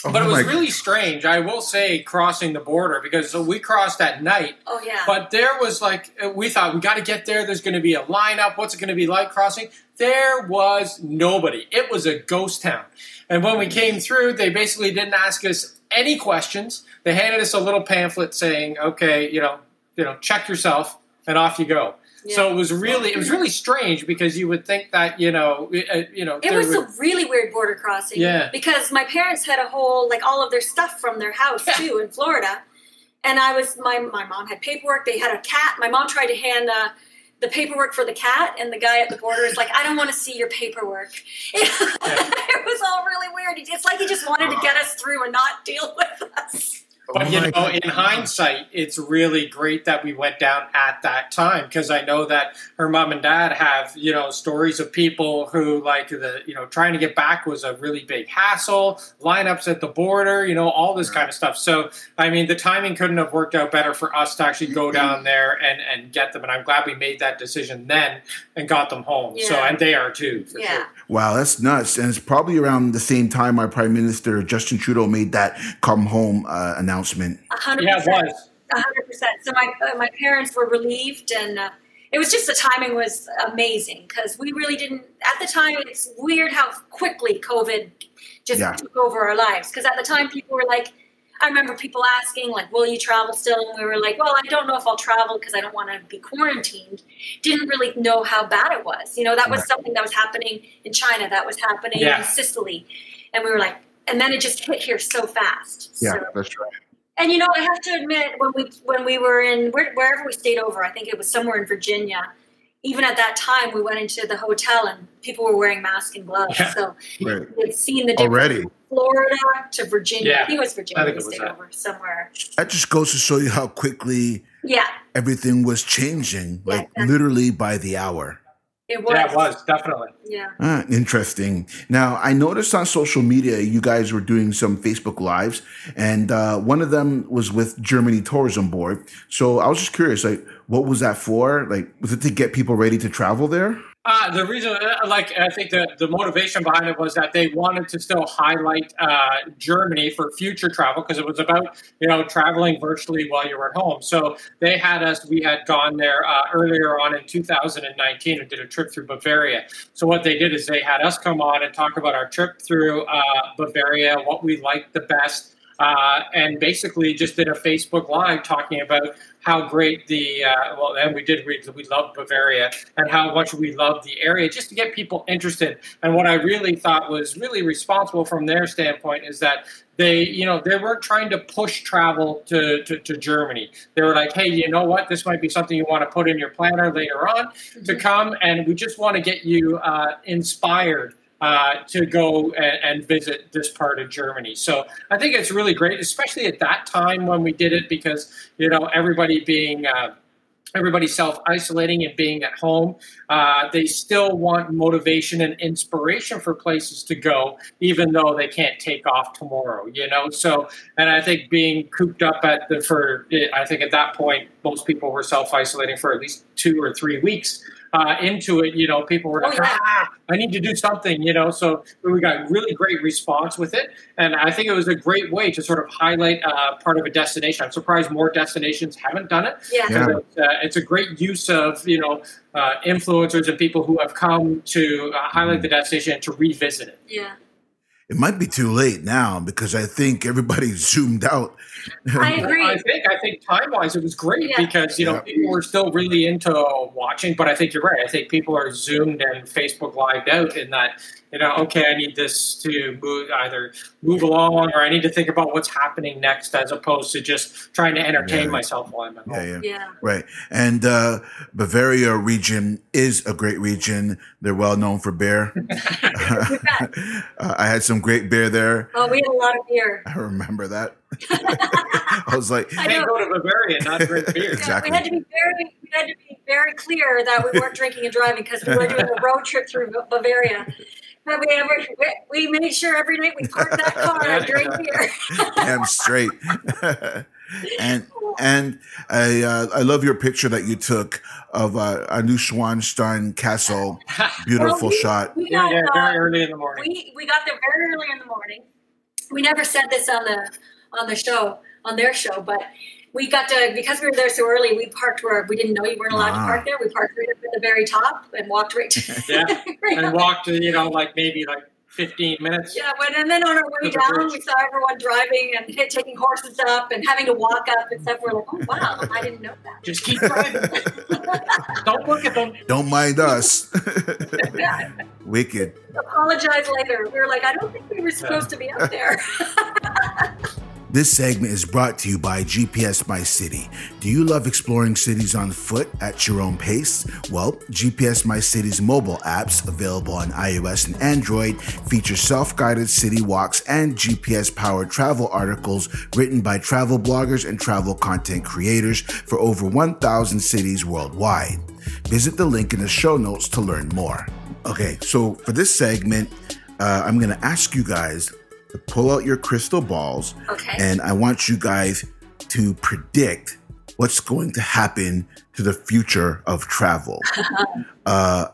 Speaker 4: Oh
Speaker 1: but it was
Speaker 4: my-
Speaker 1: really strange. I will say crossing the border because so we crossed at night,
Speaker 2: Oh yeah.
Speaker 1: but there was like we thought we got to get there. There's going to be a lineup. What's it going to be like crossing? There was nobody. It was a ghost town. And when we came through, they basically didn't ask us any questions. They handed us a little pamphlet saying, "Okay, you know, you know, check yourself and off you go." So it was really, it was really strange because you would think that you know, uh, you know,
Speaker 2: It was
Speaker 1: would-
Speaker 2: a really weird border crossing.
Speaker 1: Yeah.
Speaker 2: Because my parents had a whole like all of their stuff from their house
Speaker 1: Yeah.
Speaker 2: too in Florida, and I was my my mom had paperwork. They had a cat. My mom tried to hand. Uh, the paperwork for the cat, and the guy at the border is like, "I don't want to see your paperwork." [laughs] it was all really weird. It's like he just wanted to get us through and not deal with us.
Speaker 1: But
Speaker 4: Oh
Speaker 1: you
Speaker 4: my
Speaker 1: know, in hindsight, it's really great that we went down at that time because I know that her mom and dad have you know stories of people who like the you know trying to get back was a really big hassle, lineups at the border, you know, all this kind of stuff. So I mean, the timing couldn't have worked out better for us to actually go down there and and get them. And I'm glad we made that decision then and got them home. So and they are too. For
Speaker 2: Yeah.
Speaker 1: Sure.
Speaker 4: Wow, that's nuts. And it's probably around the same time our Prime Minister Justin Trudeau made that come home uh, announcement.
Speaker 2: A hundred
Speaker 1: Yeah, it
Speaker 2: percent.
Speaker 1: was.
Speaker 2: Hundred percent. So my uh, my parents were relieved, and uh, it was just the timing was amazing because we really didn't at the time. It's weird how quickly COVID just
Speaker 4: Yeah.
Speaker 2: took over our lives. Because at the time, people were like, I remember people asking like, "Will you travel still?" And we were like, "Well, I don't know if I'll travel because I don't want to be quarantined." Didn't really know how bad it was. You know, that was something that was happening in China. That was happening
Speaker 1: Yeah.
Speaker 2: in Sicily, and we were like, and then it just hit here so fast.
Speaker 4: Yeah,
Speaker 2: So-
Speaker 4: that's right.
Speaker 2: and you know, I have to admit, when we when we were in where, wherever we stayed over, I think it was somewhere in Virginia. Even at that time, we went into the hotel and people were wearing masks and gloves.
Speaker 1: Yeah.
Speaker 2: So
Speaker 4: Right.
Speaker 2: we'd seen the difference
Speaker 4: Already.
Speaker 2: Florida to Virginia.
Speaker 1: Yeah.
Speaker 2: I think it was Virginia
Speaker 1: I think
Speaker 2: we
Speaker 1: it was
Speaker 2: stayed
Speaker 1: that.
Speaker 2: over somewhere.
Speaker 4: That just goes to show you how quickly
Speaker 2: Yeah,
Speaker 4: everything was changing,
Speaker 2: Yeah,
Speaker 4: like
Speaker 2: exactly.
Speaker 4: literally by the hour.
Speaker 2: it was.
Speaker 1: Yeah, it was definitely.
Speaker 2: Yeah.
Speaker 4: Ah, interesting. Now, I noticed on social media you guys were doing some Facebook Lives, and uh, one of them was with Germany Tourism Board. So I was just curious, like, what was that for? Like, was it to get people ready to travel there?
Speaker 1: Uh, the reason, uh, like, I think the, the motivation behind it was that they wanted to still highlight uh, Germany for future travel because it was about, you know, traveling virtually while you were at home. So they had us, we had gone there uh, earlier on in 2019 and did a trip through Bavaria. So what they did is they had us come on and talk about our trip through uh, Bavaria, what we liked the best. Uh, and basically just did a Facebook Live talking about how great the uh, well, and we did read we loved Bavaria and how much we loved the area, just to get people interested. And what I really thought was really responsible from their standpoint is that they, you know, they weren't trying to push travel to, to, to Germany. They were like, hey, you know what, this might be something you want to put in your planner later on to come, and we just want to get you uh, inspired uh, to go and, and visit this part of Germany. So I think it's really great, especially at that time when we did it, because you know everybody being uh, everybody self isolating and being at home, uh, they still want motivation and inspiration for places to go, even though they can't take off tomorrow. You know, so and I think being cooped up at the for I think at that point most people were self isolating for at least two or three weeks uh, into it, you know, people were
Speaker 2: Oh,
Speaker 1: like,
Speaker 2: yeah.
Speaker 1: ah, I need to do something, you know. So we got really great response with it, and I think it was a great way to sort of highlight uh, part of a destination. I'm surprised more destinations haven't done it.
Speaker 2: Yeah.
Speaker 4: Yeah.
Speaker 1: It's, uh, it's a great use of you know uh, influencers and people who have come to uh, highlight the destination and to revisit it.
Speaker 2: Yeah.
Speaker 4: It might be too late now because I think everybody's [laughs] zoomed out. [laughs]
Speaker 2: I agree.
Speaker 1: I think I think time wise it was great
Speaker 2: Yeah.
Speaker 1: because you know
Speaker 4: Yeah.
Speaker 1: people were still really into watching, but I think you're right. I think people are zoomed and Facebook lived out in that you know okay I need this to move either move along or I need to think about what's happening next as opposed to just trying to entertain
Speaker 4: Yeah.
Speaker 1: myself while I'm at home.
Speaker 4: Yeah, yeah.
Speaker 2: Yeah.
Speaker 4: Right. And uh, Bavaria region is a great region. They're well known for beer. uh, [laughs] [laughs] I had some great beer there.
Speaker 2: Oh, we had a lot of beer.
Speaker 4: I remember that. [laughs] I was like,
Speaker 2: I
Speaker 1: Can't go to Bavaria and not drink [laughs] beer.
Speaker 4: Exactly.
Speaker 2: Yeah, we had to be very, we had to be very clear that we weren't drinking and driving because we were doing a road trip through Bavaria. But we, ever, we we made sure every night we parked that car and drank beer. [laughs]
Speaker 4: damn straight. and and I uh, I love your picture that you took of uh, a Neuschwanstein Castle. Beautiful
Speaker 2: Well, we-
Speaker 4: shot.
Speaker 2: We got,
Speaker 1: yeah,
Speaker 2: uh,
Speaker 1: very early in the morning.
Speaker 2: we, we got there very early in the morning. we never said this on the on the show on their show, but we got to because we were there so early. We parked where we didn't know you weren't allowed
Speaker 4: Wow.
Speaker 2: to park ah. there. We parked right up at the very top and walked right. To, [laughs]
Speaker 1: Yeah, [laughs]
Speaker 2: right
Speaker 1: and
Speaker 2: up.
Speaker 1: walked, you know, like maybe like 15 minutes.
Speaker 2: Yeah, but and then on our way down,
Speaker 1: bridge.
Speaker 2: we saw everyone driving and hit, [laughs] taking horses up and having to walk up and stuff. We're like, oh wow, I didn't know that.
Speaker 1: Just keep driving. Don't look at them.
Speaker 4: Don't mind us.
Speaker 2: Yeah,
Speaker 4: Wicked.
Speaker 2: apologize later. We were like, I don't think we were supposed to be up there.
Speaker 4: This segment is brought to you by GPSmyCity. Do you love exploring cities on foot at your own pace? Well, GPSmyCity's mobile apps, available on iOS and Android, feature self guided city walks and GPS powered travel articles written by travel bloggers and travel content creators for over 1,000 cities worldwide. Visit the link in the show notes to learn more. Okay, so for this segment, uh, I'm going to ask you guys to pull out your crystal balls
Speaker 2: Okay.
Speaker 4: and I want you guys to predict what's going to happen to the future of travel. [laughs] uh,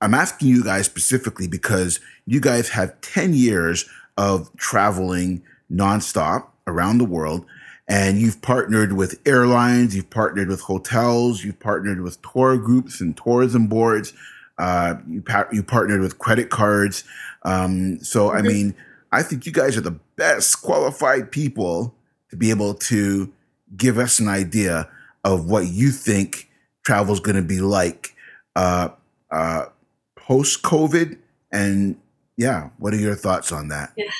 Speaker 4: I'm asking you guys specifically because you guys have 10 years of traveling nonstop around the world. And you've partnered with airlines, you've partnered with hotels, you've partnered with tour groups and tourism boards, uh, you, pa- you partnered with credit cards. Um, so, I
Speaker 2: Mhm.
Speaker 4: mean, I think you guys are the best qualified people to be able to give us an idea of what you think travel is going to be like uh, uh, post COVID. And yeah, what are your thoughts on that?
Speaker 1: Yeah,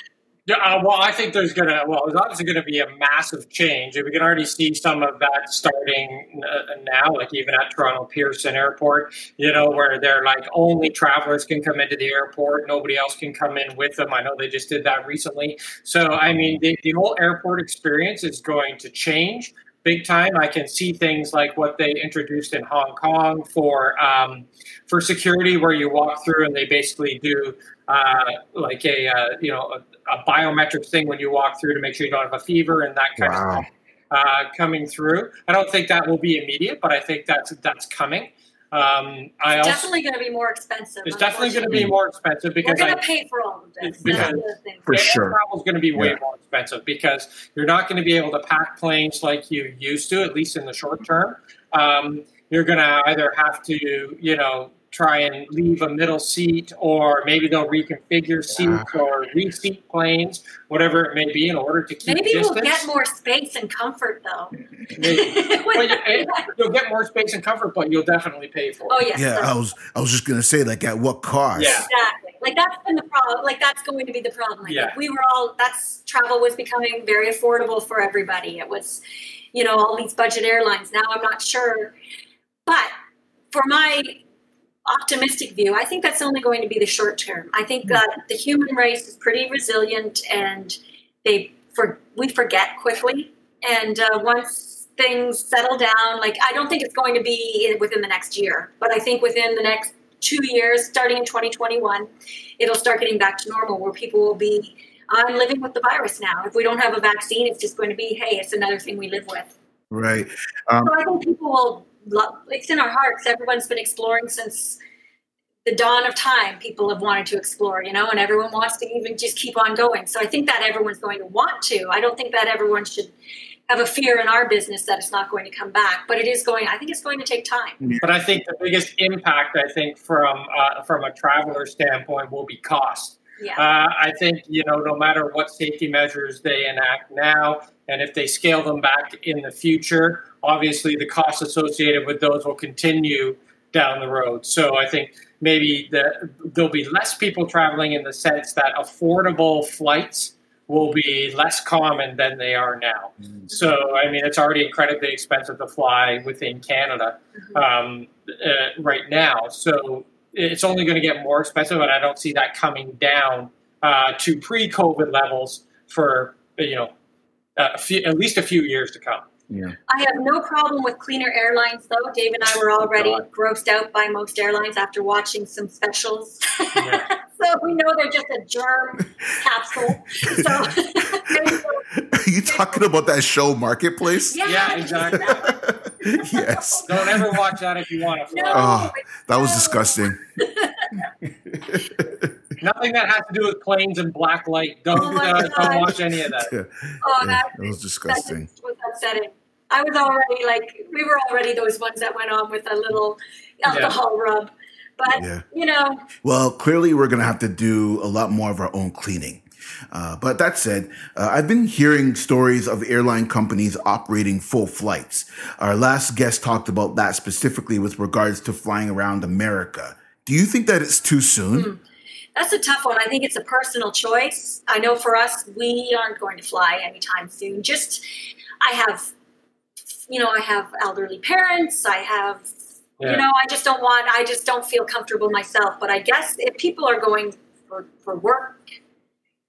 Speaker 1: uh, well, I think there's gonna well, there's obviously gonna be a massive change, and we can already see some of that starting uh, now, like even at Toronto Pearson Airport. You know, where they're like only travelers can come into the airport, nobody else can come in with them. I know they just did that recently. So, I mean, the, the whole airport experience is going to change big time. I can see things like what they introduced in Hong Kong for um, for security, where you walk through and they basically do uh, like a uh, you know a, biometric thing when you walk through to make sure you don't have a fever and that kind of
Speaker 4: Wow.
Speaker 1: stuff uh, coming through. I don't think that will be immediate, but I think that's that's coming. Um, I
Speaker 2: It's
Speaker 1: also
Speaker 2: definitely going to be more expensive.
Speaker 1: it's definitely going to be more expensive because
Speaker 2: We're
Speaker 1: going
Speaker 2: to pay for all of this.
Speaker 1: Because-
Speaker 2: That's the other thing.
Speaker 4: For
Speaker 1: air
Speaker 4: sure.
Speaker 1: travel is going to be way
Speaker 4: Yeah.
Speaker 1: more expensive because you're not going to be able to pack planes like you used to, at least in the short term. Um, you're going to either have to, you know, try and leave a middle seat, or maybe they'll reconfigure seats or reseat planes, whatever it may be, in order to keep
Speaker 2: Maybe
Speaker 1: distance.
Speaker 2: we'll get more space and comfort, though.
Speaker 1: Maybe. [laughs] Well, you, eh, you'll get more space and comfort, but you'll definitely pay for it.
Speaker 2: oh yes.
Speaker 4: Yeah, I was I was just gonna say like at what cost?
Speaker 1: Yeah.
Speaker 2: Exactly. Like that's been the problem. Like that's going to be the problem. Like
Speaker 1: Yeah.
Speaker 2: we were all that's travel was becoming very affordable for everybody. It was, you know, all these budget airlines. Now I'm not sure. But for my optimistic view, I think that's only going to be the short term. I think that the human race is pretty resilient and they for we forget quickly. And uh, once things settle down, like I don't think it's going to be within the next year, but I think within the next two years, starting in 2021, it'll start getting back to normal where people will be, I'm living with the virus now. If we don't have a vaccine, it's just going to be, hey, it's another thing we live with.
Speaker 4: Right. Um,
Speaker 2: So I think people will it's in our hearts. Everyone's been exploring since the dawn of time. People have wanted to explore, you know, and everyone wants to even just keep on going. So I think that everyone's going to want to. I don't think that everyone should have a fear in our business that it's not going to come back, but it is going, I think it's going to take time.
Speaker 1: But I think the biggest impact, I think, from uh, from a traveler standpoint, will be cost.
Speaker 2: Yeah.
Speaker 1: Uh, I think you know, no matter what safety measures they enact now, and if they scale them back in the future, obviously the costs associated with those will continue down the road. So I think maybe the, there'll be less people traveling in the sense that affordable flights will be less common than they are now. So I mean, it's already incredibly expensive to fly within Canada um, uh, right now. So it's only going to get more expensive, and I don't see that coming down uh, to pre-COVID levels for you know Uh, a few, at least a few years to come.
Speaker 4: yeah.
Speaker 2: I have no problem with cleaner airlines, though. Dave and I were already
Speaker 1: God.
Speaker 2: grossed out by most airlines after watching some specials.
Speaker 1: Yeah. [laughs]
Speaker 2: so we know they're just a germ [laughs] capsule. [laughs] So
Speaker 4: Are you talking about that show Marketplace?
Speaker 2: yeah,
Speaker 1: Yeah, exactly.
Speaker 4: yes.
Speaker 1: Don't ever watch that if you want to fly.
Speaker 2: No,
Speaker 4: Oh, That was
Speaker 2: no.
Speaker 4: disgusting.
Speaker 1: Nothing that has to do with planes and black light. Don't
Speaker 2: Oh my
Speaker 1: uh, don't watch any of that. [laughs]
Speaker 4: Yeah,
Speaker 2: Oh,
Speaker 4: yeah,
Speaker 2: that,
Speaker 4: that was disgusting.
Speaker 2: just was upsetting. I was already like, we were already those ones that went on with a little alcohol rub. But,
Speaker 4: Yeah.
Speaker 2: you know,
Speaker 4: Well, clearly we're going to have to do a lot more of our own cleaning. Uh, but that said, uh, I've been hearing stories of airline companies operating full flights. Our last guest talked about that specifically with regards to flying around America. Do you think that it's too soon?
Speaker 2: That's a tough one. I think it's a personal choice. I know for us, we aren't going to fly anytime soon. Just, I have, you know, I have elderly parents. I have,
Speaker 1: Yeah.
Speaker 2: you know, I just don't want, I just don't feel comfortable myself. But I guess if people are going for, for work,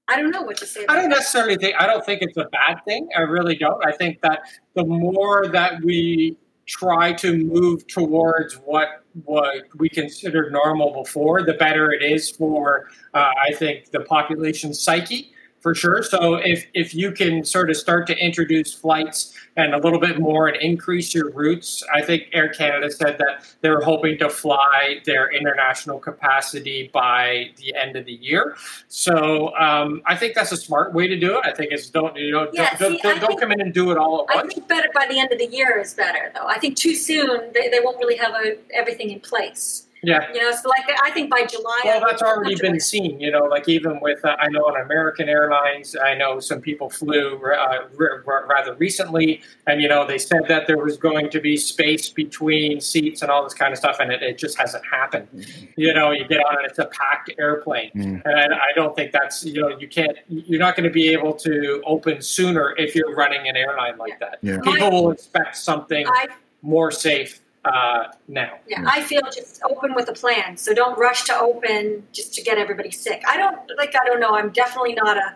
Speaker 2: I don't know what to say.
Speaker 1: I don't
Speaker 2: that.
Speaker 1: necessarily think. I don't think it's a bad thing. I really don't. I think that the more that we try to move towards what what we considered normal before, the better it is for uh, I think the population psyche for sure. So if if you can sort of start to introduce flights and a little bit more and increase your routes, I think Air Canada said that they're hoping to fly their international capacity by the end of the year. So um, I think that's a smart way to do it. I think it's don't you know
Speaker 2: Yeah,
Speaker 1: don't, don't,
Speaker 2: see,
Speaker 1: don't, don't
Speaker 2: think-
Speaker 1: come in and do it all at once.
Speaker 2: I think better by the end of the year is better, though. I think too soon they, they won't really have a, everything in place.
Speaker 1: Yeah.
Speaker 2: You know, so like I think by July.
Speaker 1: Well, that's already
Speaker 2: feel
Speaker 1: been seen, you know, like even with, uh, I know on American Airlines, I know some people flew uh, r- r- rather recently, and, you know, they said that there was going to be space between seats and all this kind of stuff, and it, it just hasn't happened. You know, you get on and it's a packed airplane.
Speaker 4: Mm.
Speaker 1: And I don't think that's, you know, you can't, you're not going to be able to open sooner if you're running an airline like that.
Speaker 4: Yeah.
Speaker 1: People will expect something
Speaker 2: I
Speaker 1: more safe uh, now.
Speaker 2: yeah, I feel just open with a plan. So don't rush to open just to get everybody sick. I don't like. I don't know. I'm definitely not a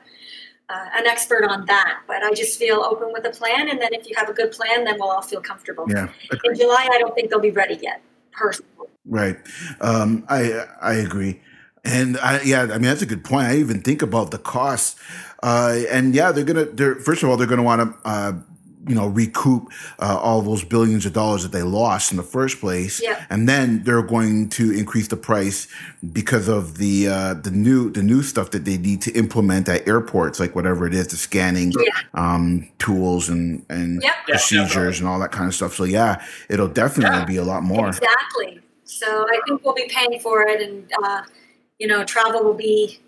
Speaker 2: uh, an expert on that, but I just feel open with a plan. And then if you have a good plan, then we'll all feel comfortable.
Speaker 4: Yeah,
Speaker 2: In July, I don't think they'll be ready yet. Personally,
Speaker 4: right. Um, I I agree. And I, yeah, I mean that's a good point. I even think about the costs, uh, and yeah, they're gonna. They're first of all, they're gonna want to, uh, you know, recoup uh, all those billions of dollars that they lost in the first place,
Speaker 2: Yeah.
Speaker 4: and then they're going to increase the price because of the uh, the new the new stuff that they need to implement at airports, like whatever it is, the scanning
Speaker 2: Yeah.
Speaker 4: um, tools and and
Speaker 2: Yep.
Speaker 4: Procedures
Speaker 1: definitely.
Speaker 4: and all that kind of stuff. So yeah, it'll definitely
Speaker 1: Yeah.
Speaker 4: be a lot more.
Speaker 2: exactly. So I think we'll be paying for it, and uh, you know, travel will be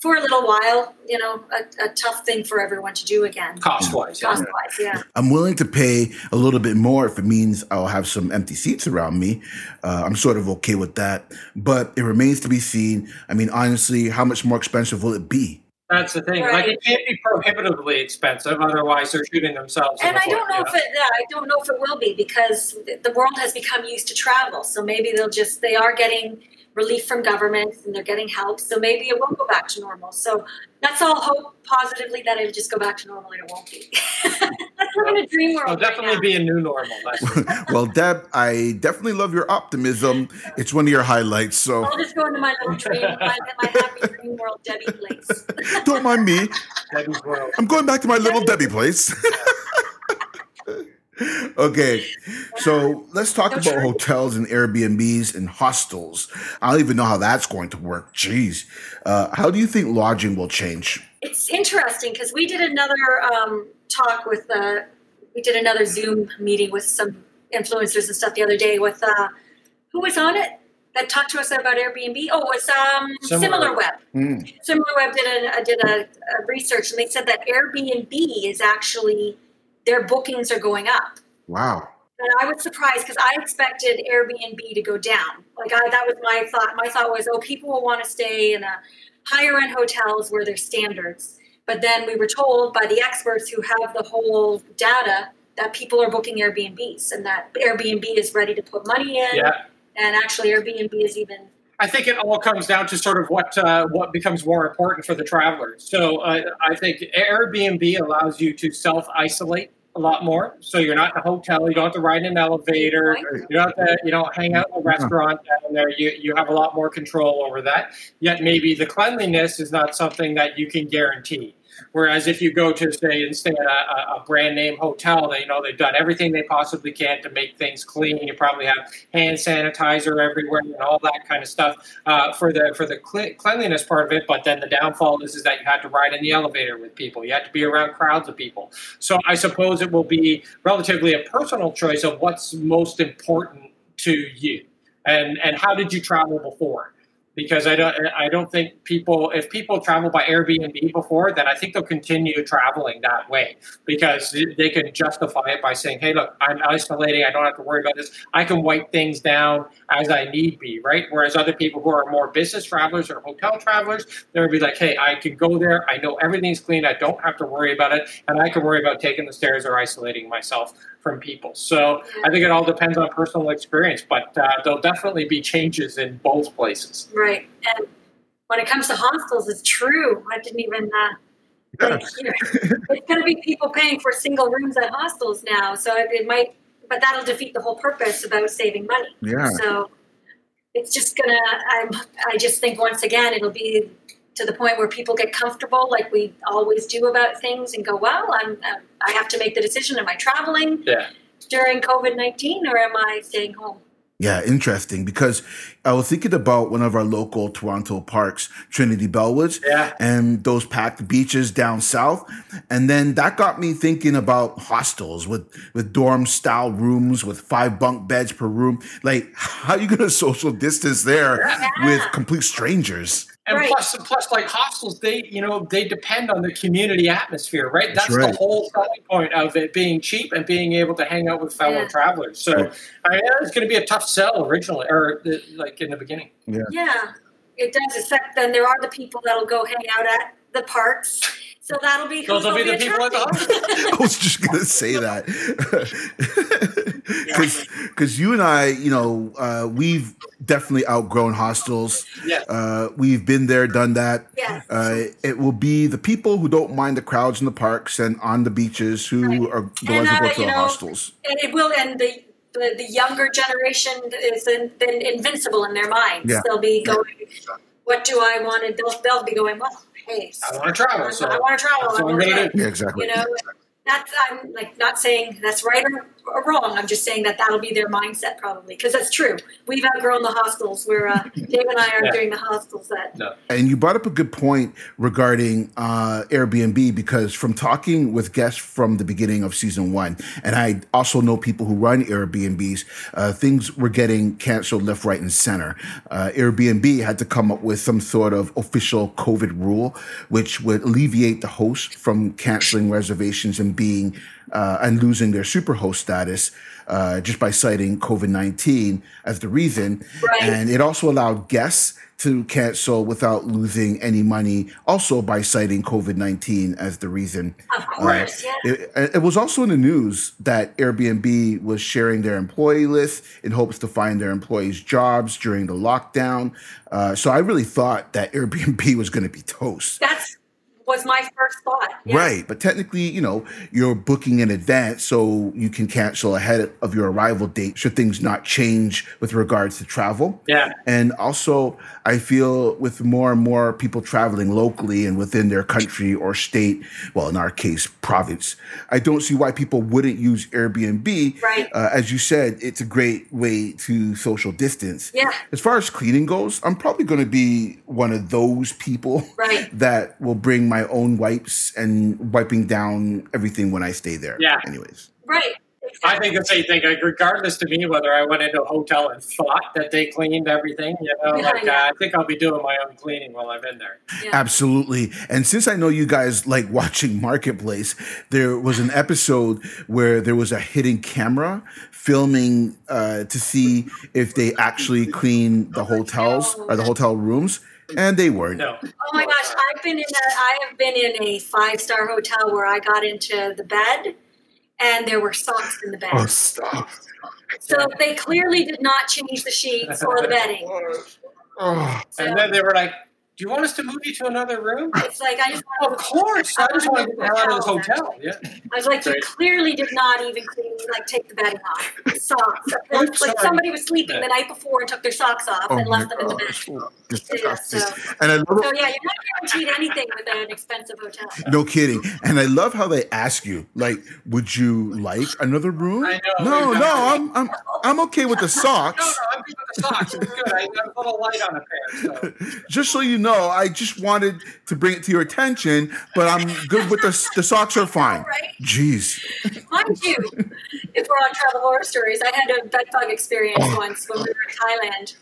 Speaker 2: for a little while. You know, a, a tough thing for everyone to do again,
Speaker 1: Cost wise.
Speaker 2: cost wise. Yeah.
Speaker 4: I'm willing to pay a little bit more if it means I'll have some empty seats around me. Uh, I'm sort of okay with that, but it remains to be seen. I mean, honestly, how much more expensive will it be?
Speaker 1: That's the thing. Like it can't be prohibitively expensive, otherwise they're shooting themselves.
Speaker 2: And
Speaker 1: the
Speaker 2: I don't know if it. Yeah, I don't know if it will be because the world has become used to travel. So maybe they'll just they are getting relief from governments and they're getting help. So maybe it won't go back to normal. So let's all hope positively that it'll just go back to normal and it won't be. [laughs] let's live in a dream world.
Speaker 1: It'll definitely
Speaker 2: now.
Speaker 1: be a new normal.
Speaker 4: Well, Deb, I definitely love your optimism. It's one of your highlights, so
Speaker 2: I'll just go into my little dream, my, my happy dream world, Debbie place.
Speaker 4: don't mind me.
Speaker 1: Debbie's world.
Speaker 4: I'm going back to my little Debbie place. [laughs] okay, so let's talk
Speaker 2: No,
Speaker 4: about
Speaker 2: sure.
Speaker 4: hotels and Airbnbs and hostels. I don't even know how that's going to work. Jeez. Uh, how do you think lodging will change?
Speaker 2: It's interesting because we did another um, talk with, uh, we did another Zoom meeting with some influencers and stuff the other day with, uh, who was on it that talked to us about Airbnb? Oh, it was um,
Speaker 1: Similar.
Speaker 2: SimilarWeb.
Speaker 4: Hmm.
Speaker 2: SimilarWeb did a, uh, did a, a research and they said that Airbnb is actually, their bookings are going up.
Speaker 4: Wow.
Speaker 2: And I was surprised because I expected Airbnb to go down. Like I, that was my thought. My thought was, oh, people will want to stay in a higher end hotels where there's standards. But then we were told by the experts who have the whole data that people are booking Airbnbs and that Airbnb is ready to put money in.
Speaker 1: Yeah.
Speaker 2: And actually, Airbnb is even
Speaker 1: I think it all comes down to sort of what uh, what becomes more important for the traveler. So uh, I think Airbnb allows you to self isolate a lot more. So you're not in a hotel. You don't have to ride in an elevator. You don't have to, you know, hang out in a restaurant down there. You you have a lot more control over that. Yet maybe the cleanliness is not something that you can guarantee. Whereas if you go to say at a, a brand name hotel, they you know they've done everything they possibly can to make things clean. You probably have hand sanitizer everywhere and all that kind of stuff uh, for the for the cleanliness part of it. But then the downfall is is that you had to ride in the elevator with people. You had to be around crowds of people. So I suppose it will be relatively a personal choice of what's most important to you and and how did you travel before because I don't I don't think people if people travel by Airbnb before then I think they'll continue traveling that way because they can justify it by saying hey look I'm isolating. I don't have to worry about this. I can wipe things down as I need be right? Whereas other people who are more business travelers or hotel travelers they'll be like hey I can go there. I know everything's clean. I don't have to worry about it. And I can worry about taking the stairs or isolating myself from people. So I think it all depends on personal experience, but uh, there'll definitely be changes in both places.
Speaker 2: Right. And when it comes to hostels, it's true. I didn't even. Uh, [laughs] like, you know, it's going to be people paying for single rooms at hostels now, so it, it might, but that'll defeat the whole purpose about saving money.
Speaker 4: Yeah.
Speaker 2: So it's just gonna. I'm. I just think once again, it'll be to the point where people get comfortable, like we always do about things, and go, "Well, I'm, I'm I have to make the decision: Am I traveling
Speaker 1: yeah.
Speaker 2: during COVID nineteen, or am I staying home?"
Speaker 4: Yeah, interesting because I was thinking about one of our local Toronto parks, Trinity Bellwoods,
Speaker 1: yeah.
Speaker 4: and those packed beaches down south. And then that got me thinking about hostels with, with dorm style rooms with five bunk beds per room. Like, how are you going [laughs] to social distance there yeah. with complete strangers?
Speaker 1: And right. plus, plus, like hostels, they you know they depend on the community atmosphere, right? That's, That's right. the whole selling point of it being cheap and being able to hang out with fellow yeah. travelers. So, right. I mean, it's going to be a tough sell originally, or like in the beginning.
Speaker 4: Yeah,
Speaker 2: yeah, it does. Except then there are the people that'll go hang out at the parks. So that'll be
Speaker 1: those will be the people at the hospital. [laughs]
Speaker 4: I was just gonna say that because because you and I, you know, uh, we've definitely outgrown hostels.
Speaker 1: Yes.
Speaker 4: Uh, we've been there, done that.
Speaker 2: Yes. Uh,
Speaker 4: it will be the people who don't mind the crowds in the parks and on the beaches who right. are the and, ones who go to the know, hostels.
Speaker 2: And it will, and the the, the younger generation is in, been invincible in their minds. Yeah. They'll be going, "What do I want?" And they'll, they'll be going, "Well, hey,
Speaker 1: I want to travel. So
Speaker 2: I want to travel.
Speaker 1: That's what I'm going to
Speaker 4: do." Yeah, exactly.
Speaker 2: You know, that's I'm like not saying that's right or, or, wrong. I'm just saying that that'll be their mindset probably because that's true. We've outgrown the hostels. Where uh, [laughs] Dave and I are yeah. doing the hostels. That
Speaker 1: no.
Speaker 4: and you brought up a good point regarding uh, Airbnb because from talking with guests from the beginning of season one, and I also know people who run Airbnbs, uh, things were getting canceled left, right, and center. Uh, Airbnb had to come up with some sort of official COVID rule, which would alleviate the host from canceling reservations and being uh, and losing their superhost status uh, just by citing COVID 19 as the reason.
Speaker 2: Right.
Speaker 4: And it also allowed guests to cancel without losing any money, also by citing COVID 19 as the reason.
Speaker 2: Of course, uh,
Speaker 4: yeah. It, it, was also in the news that Airbnb was sharing their employee list in hopes to find their employees jobs during the lockdown. Uh, so I really thought that [laughs] Airbnb was going to be toast.
Speaker 2: That's was my first thought.
Speaker 4: Yeah. Right. But technically, you know, you're booking in advance so you can cancel ahead of your arrival date should things not change with regards to travel.
Speaker 1: Yeah.
Speaker 4: And also, I feel with more and more people traveling locally and within their country or state, well, in our case, province, I don't see why people wouldn't use Airbnb.
Speaker 2: Right.
Speaker 4: Uh, as you said, it's a great way to social distance.
Speaker 2: Yeah.
Speaker 4: As far as cleaning goes, I'm probably going to be one of those people
Speaker 2: right. [laughs]
Speaker 4: that will bring my own wipes and wiping down everything when I stay there.
Speaker 1: Yeah.
Speaker 4: Anyways.
Speaker 2: Right.
Speaker 1: I think the same thing. Like, regardless to me whether I went into a hotel and thought that they cleaned everything, you know, yeah, like yeah. Uh, I think I'll be doing my own cleaning while I'm in there.
Speaker 4: Yeah. Absolutely. And since I know you guys like [laughs] watching Marketplace, there was an episode where there was a hidden camera filming uh, to see if they actually clean the hotels or the hotel rooms and they weren't.
Speaker 1: No.
Speaker 2: Oh my gosh, I've been in a I have been in a five star hotel where I got into the bed and there were socks in the bed.
Speaker 4: Oh stop.
Speaker 2: So they clearly did not change the sheets or the bedding.
Speaker 1: Oh. [laughs] And then they were like, Do you want us to move you to another room?
Speaker 2: It's like I just
Speaker 1: Of course. I just want to get out of this hotel. Yeah.
Speaker 2: I was like, you clearly did not even clean, like take the bedding off, the socks. [laughs]
Speaker 1: I'm
Speaker 2: like
Speaker 1: sorry.
Speaker 2: somebody was sleeping
Speaker 1: Yeah.
Speaker 2: the night before and took their socks off
Speaker 4: Oh
Speaker 2: and left them in the bed. [laughs]
Speaker 4: gosh.
Speaker 2: Yeah,
Speaker 4: Disgusting.
Speaker 2: so,
Speaker 4: And I love
Speaker 2: so yeah, you're not guaranteed anything with an expensive hotel.
Speaker 4: No kidding. And I love how they ask you, like, would you like another room?
Speaker 1: I know.
Speaker 4: No, no, I'm I'm I'm okay with the [laughs]
Speaker 1: No,
Speaker 4: socks.
Speaker 1: no, I'm good with the socks. It's good. I got a little light on a pair. So.
Speaker 4: Just so you know, I just wanted to bring it to your attention, but I'm good with the the socks are [laughs] fine.
Speaker 2: Right?
Speaker 4: Jeez.
Speaker 2: Mind you, if we're on travel horror stories, I had a bed bug experience once when we were in Thailand.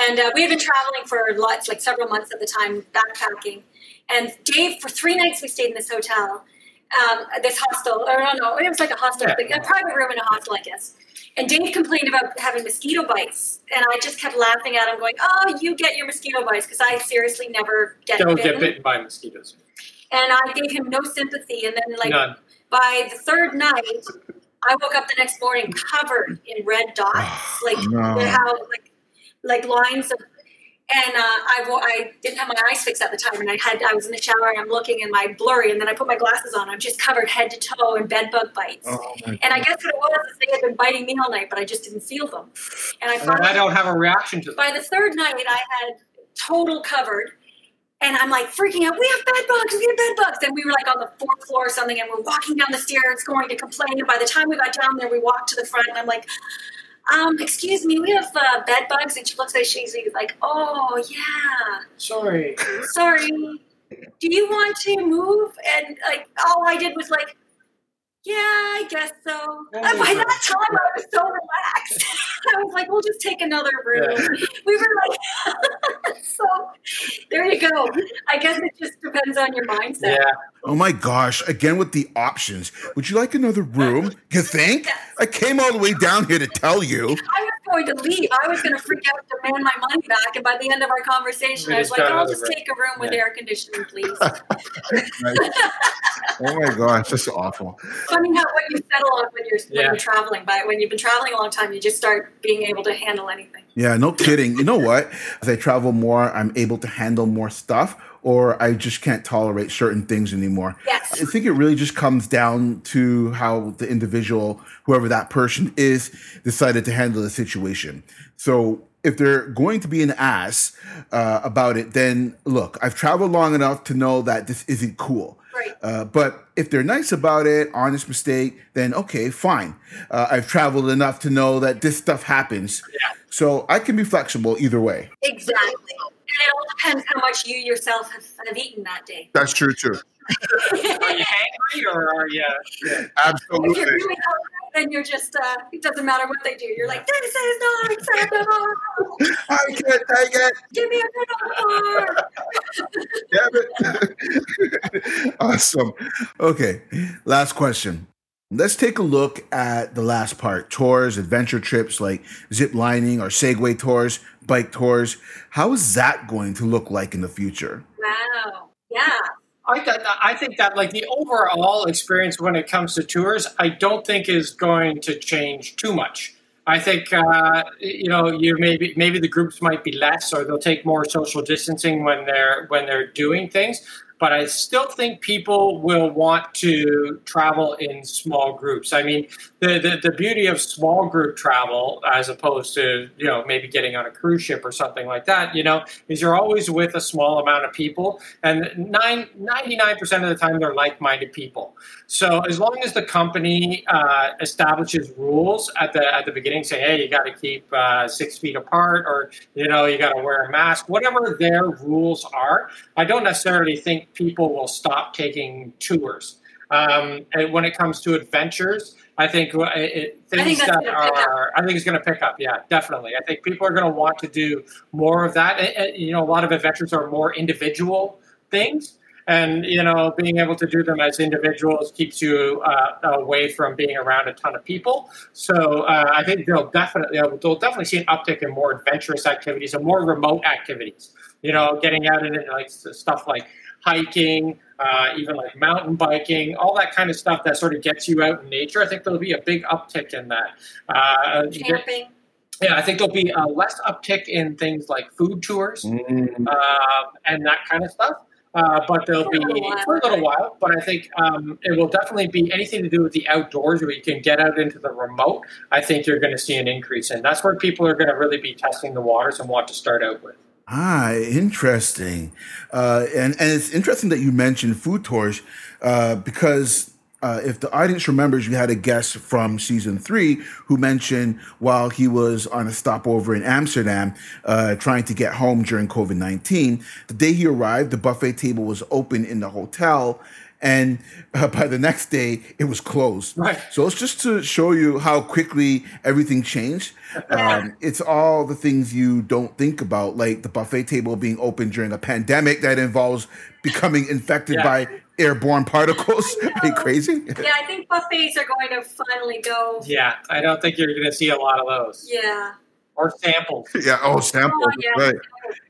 Speaker 2: And uh, we had been traveling for lots, like several months at the time, backpacking. And Dave, for three nights, we stayed in this hotel, um, this hostel, or no, no, it was like a hostel,
Speaker 1: Yeah.
Speaker 2: a private room in a hostel, I guess. And Dave complained about having mosquito bites. And I just kept laughing at him, going, Oh, you get your mosquito bites, because I seriously never get
Speaker 1: Don't
Speaker 2: bitten.
Speaker 1: get bitten by mosquitoes.
Speaker 2: And I gave him no sympathy. And then, like,
Speaker 1: None.
Speaker 2: by the third night, I woke up the next morning covered in red dots, [sighs] like
Speaker 4: No.
Speaker 2: how like like lines of. And uh, I, I didn't have my eyes fixed at the time, and I had I was in the shower and I'm looking and my blurry, and then I put my glasses on. I'm just covered head to toe in bed bug bites.
Speaker 4: Oh
Speaker 2: And I guess what it was is they had been biting me all night, but I just didn't feel them. And I
Speaker 1: And I don't have a reaction to them.
Speaker 2: by the third night, I had total covered. And I'm like freaking out. We have bed bugs. We have bed bugs. And we were like on the fourth floor or something, and we're walking down the stairs, going to complain. And by the time we got down there, we walked to the front, and I'm like, um, "Excuse me, we have uh, bed bugs." And she looks at she's like, "Oh yeah,
Speaker 1: Sorry.
Speaker 2: sorry. Do you want to move?" And like, all I did was like, "Yeah, I guess so." And by that time, I was so relaxed. [laughs] I was like, "We'll just take another room."
Speaker 1: Yeah. [laughs]
Speaker 2: We were like, [laughs] so there you go. I guess it just depends on your mindset.
Speaker 1: Yeah.
Speaker 4: Oh my gosh, again with the options. Would you like another room? You think? I came all the way down here to tell you.
Speaker 2: I was going to leave. I was going to freak out, demand my money back, and by the end of our conversation, I was like, "I'll just
Speaker 1: room."
Speaker 2: take a room with
Speaker 1: Yeah.
Speaker 2: air conditioning, please." [laughs]
Speaker 4: Oh my gosh, that's awful.
Speaker 2: Funny how what you settle on when you're when you're traveling, but when you've been traveling a long time, you just start being able to handle anything.
Speaker 4: Yeah, no kidding. You know what? As I travel more, I'm able to handle more stuff, or I just can't tolerate certain things anymore.
Speaker 2: Yes.
Speaker 4: I think it really just comes down to how the individual, whoever that person is, decided to handle the situation. So if they're going to be an ass uh, about it, then look, I've traveled long enough to know that this isn't cool.
Speaker 2: Right.
Speaker 4: Uh, but if they're nice about it, honest mistake, then okay, fine. Uh, I've traveled enough to know that this stuff happens.
Speaker 1: Yeah.
Speaker 4: So I can be flexible either way.
Speaker 2: Exactly. And it all depends how much you yourself have, have eaten that day.
Speaker 4: That's true too.
Speaker 1: Are you hangry or are you? Yeah.
Speaker 2: If you're
Speaker 4: Absolutely.
Speaker 2: really hungry, then you're just, uh, it doesn't matter what they do. You're like, this is not acceptable.
Speaker 4: I can't take it.
Speaker 2: Give me a good
Speaker 4: Damn it. [laughs] awesome. Okay. Last question. Let's take a look at the last part tours, adventure trips like zip lining or Segway tours, bike tours. How is that going to look like in the future?
Speaker 2: Wow. Yeah.
Speaker 1: I, th- I think that like the overall experience when it comes to tours, I don't think is going to change too much. I think uh, you know you maybe maybe the groups might be less, or they'll take more social distancing when they're when they're doing things. But I still think people will want to travel in small groups. I mean, the, the the beauty of small group travel, as opposed to you know maybe getting on a cruise ship or something like that, you know, is you're always with a small amount of people, and nine, 99% of the time they're like-minded people. So as long as the company uh, establishes rules at the at the beginning, say, hey, you got to keep uh, six feet apart, or you know, you got to wear a mask, whatever their rules are, I don't necessarily think people will stop taking tours. Um, and when it comes to adventures, I think uh, it,
Speaker 2: I think
Speaker 1: things that
Speaker 2: gonna pick up.
Speaker 1: are, I think it's going to pick up. Yeah, definitely. I think people are going to want to do more of that. And- and, you know, a lot of adventures are more individual things and you know being able to do them as individuals keeps you uh, away from being around a ton of people so uh, i think they'll definitely they'll definitely see an uptick in more adventurous activities and more remote activities you know getting out into like stuff like hiking uh, even like mountain biking all that kind of stuff that sort of gets you out in nature i think there'll be a big uptick in that uh,
Speaker 2: Camping.
Speaker 1: yeah, I think there'll be a less uptick in things like food tours mm. uh, and that kind of stuff. Uh, but there'll be for a little while. But I think um, it will definitely be anything to do with the outdoors where you can get out into the remote. I think you're going to see an increase, and that's where people are going to really be testing the waters and want to start out with.
Speaker 4: Ah, interesting. Uh, and and it's interesting that you mentioned food tours uh, because uh, if the audience remembers, we had a guest from season three who mentioned while he was on a stopover in Amsterdam, uh, trying to get home during COVID 19, the day he arrived, the buffet table was open in the hotel. And uh, by the next day, it was closed.
Speaker 1: Right.
Speaker 4: So it's just to show you how quickly everything changed. Um, it's all the things you don't think about, like the buffet table being open during a pandemic that involves becoming infected yeah. by airborne particles. Are you crazy?
Speaker 2: Yeah, I think buffets are going to finally go.
Speaker 1: Yeah, I don't think you're going to see a lot of those.
Speaker 2: Yeah.
Speaker 1: Or samples. [laughs]
Speaker 4: Yeah. Oh, samples. Oh, yeah. Right.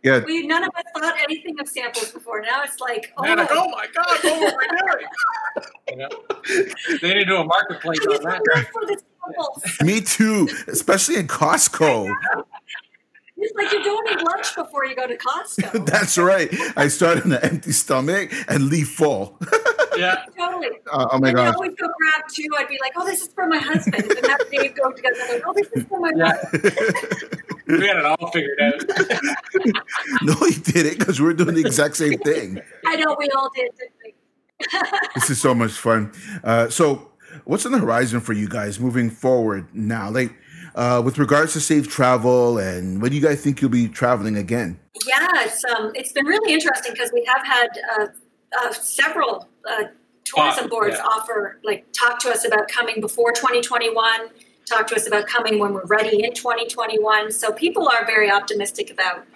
Speaker 4: Yeah.
Speaker 2: We none of us thought anything of samples before. Now it's like,
Speaker 1: oh, like, oh my god, what were we doing? you know? They didn't do a marketplace on that. For the
Speaker 4: samples. Me too, especially in Costco. [laughs]
Speaker 2: It's like you don't eat lunch before you go to Costco. [laughs]
Speaker 4: That's right. I start on an empty stomach and leave full. [laughs]
Speaker 1: yeah,
Speaker 2: totally.
Speaker 4: Uh, oh my god!
Speaker 2: I always go grab two. I'd be like, "Oh, this is for my husband," and then that day go together. Like, "Oh, this is for my yeah. [laughs]
Speaker 1: we had it all figured out.
Speaker 4: no, he did it because we're doing the exact same thing.
Speaker 2: I know we all did.
Speaker 4: this is so much fun. Uh, so, what's on the horizon for you guys moving forward now? Like uh, with regards to safe travel, and when do you guys think you'll be traveling again?
Speaker 2: Yeah, it's um, it's been really interesting because we have had uh, uh, several uh, tourism boards yeah. offer like talk to us about coming before 2021 talk to us about coming when we're ready in 2021 so people are very optimistic about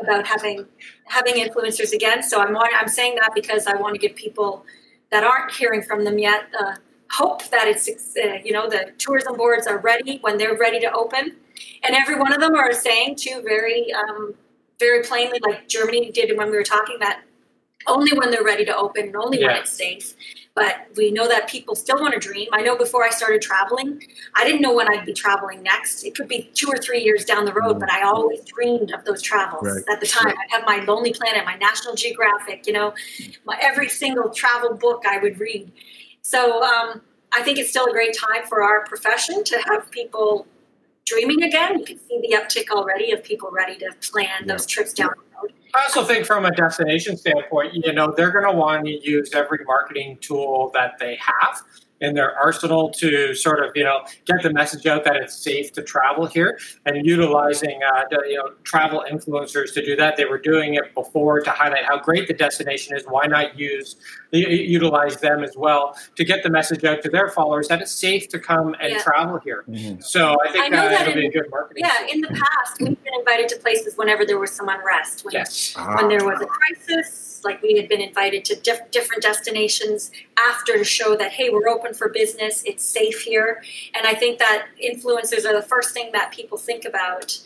Speaker 2: about having having influencers again so i'm i'm saying that because i want to give people that aren't hearing from them yet uh, hope that it's uh, you know the tourism boards are ready when they're ready to open and every one of them are saying too very um, very plainly like germany did when we were talking that only when they're ready to open and only yeah. when it's safe but we know that people still want to dream i know before i started traveling i didn't know when i'd be traveling next it could be two or three years down the road mm. but i always dreamed of those travels right. at the time right. i'd have my lonely planet my national geographic you know my every single travel book i would read so um, I think it's still a great time for our profession to have people dreaming again. You can see the uptick already of people ready to plan those trips down the road.
Speaker 1: I also think from a destination standpoint, you know, they're going to want to use every marketing tool that they have in their arsenal to sort of you know get the message out that it's safe to travel here and utilizing uh, the, you know travel influencers to do that they were doing it before to highlight how great the destination is why not use utilize them as well to get the message out to their followers that it's safe to come and yeah. travel here mm-hmm. so i think I know uh, that in, be a good marketing
Speaker 2: yeah in the past we've been invited to places whenever there was some unrest when, yes. when there was a crisis like we had been invited to diff- different destinations after to show that hey we're open for business it's safe here. And i think that influencers are the first thing that people think about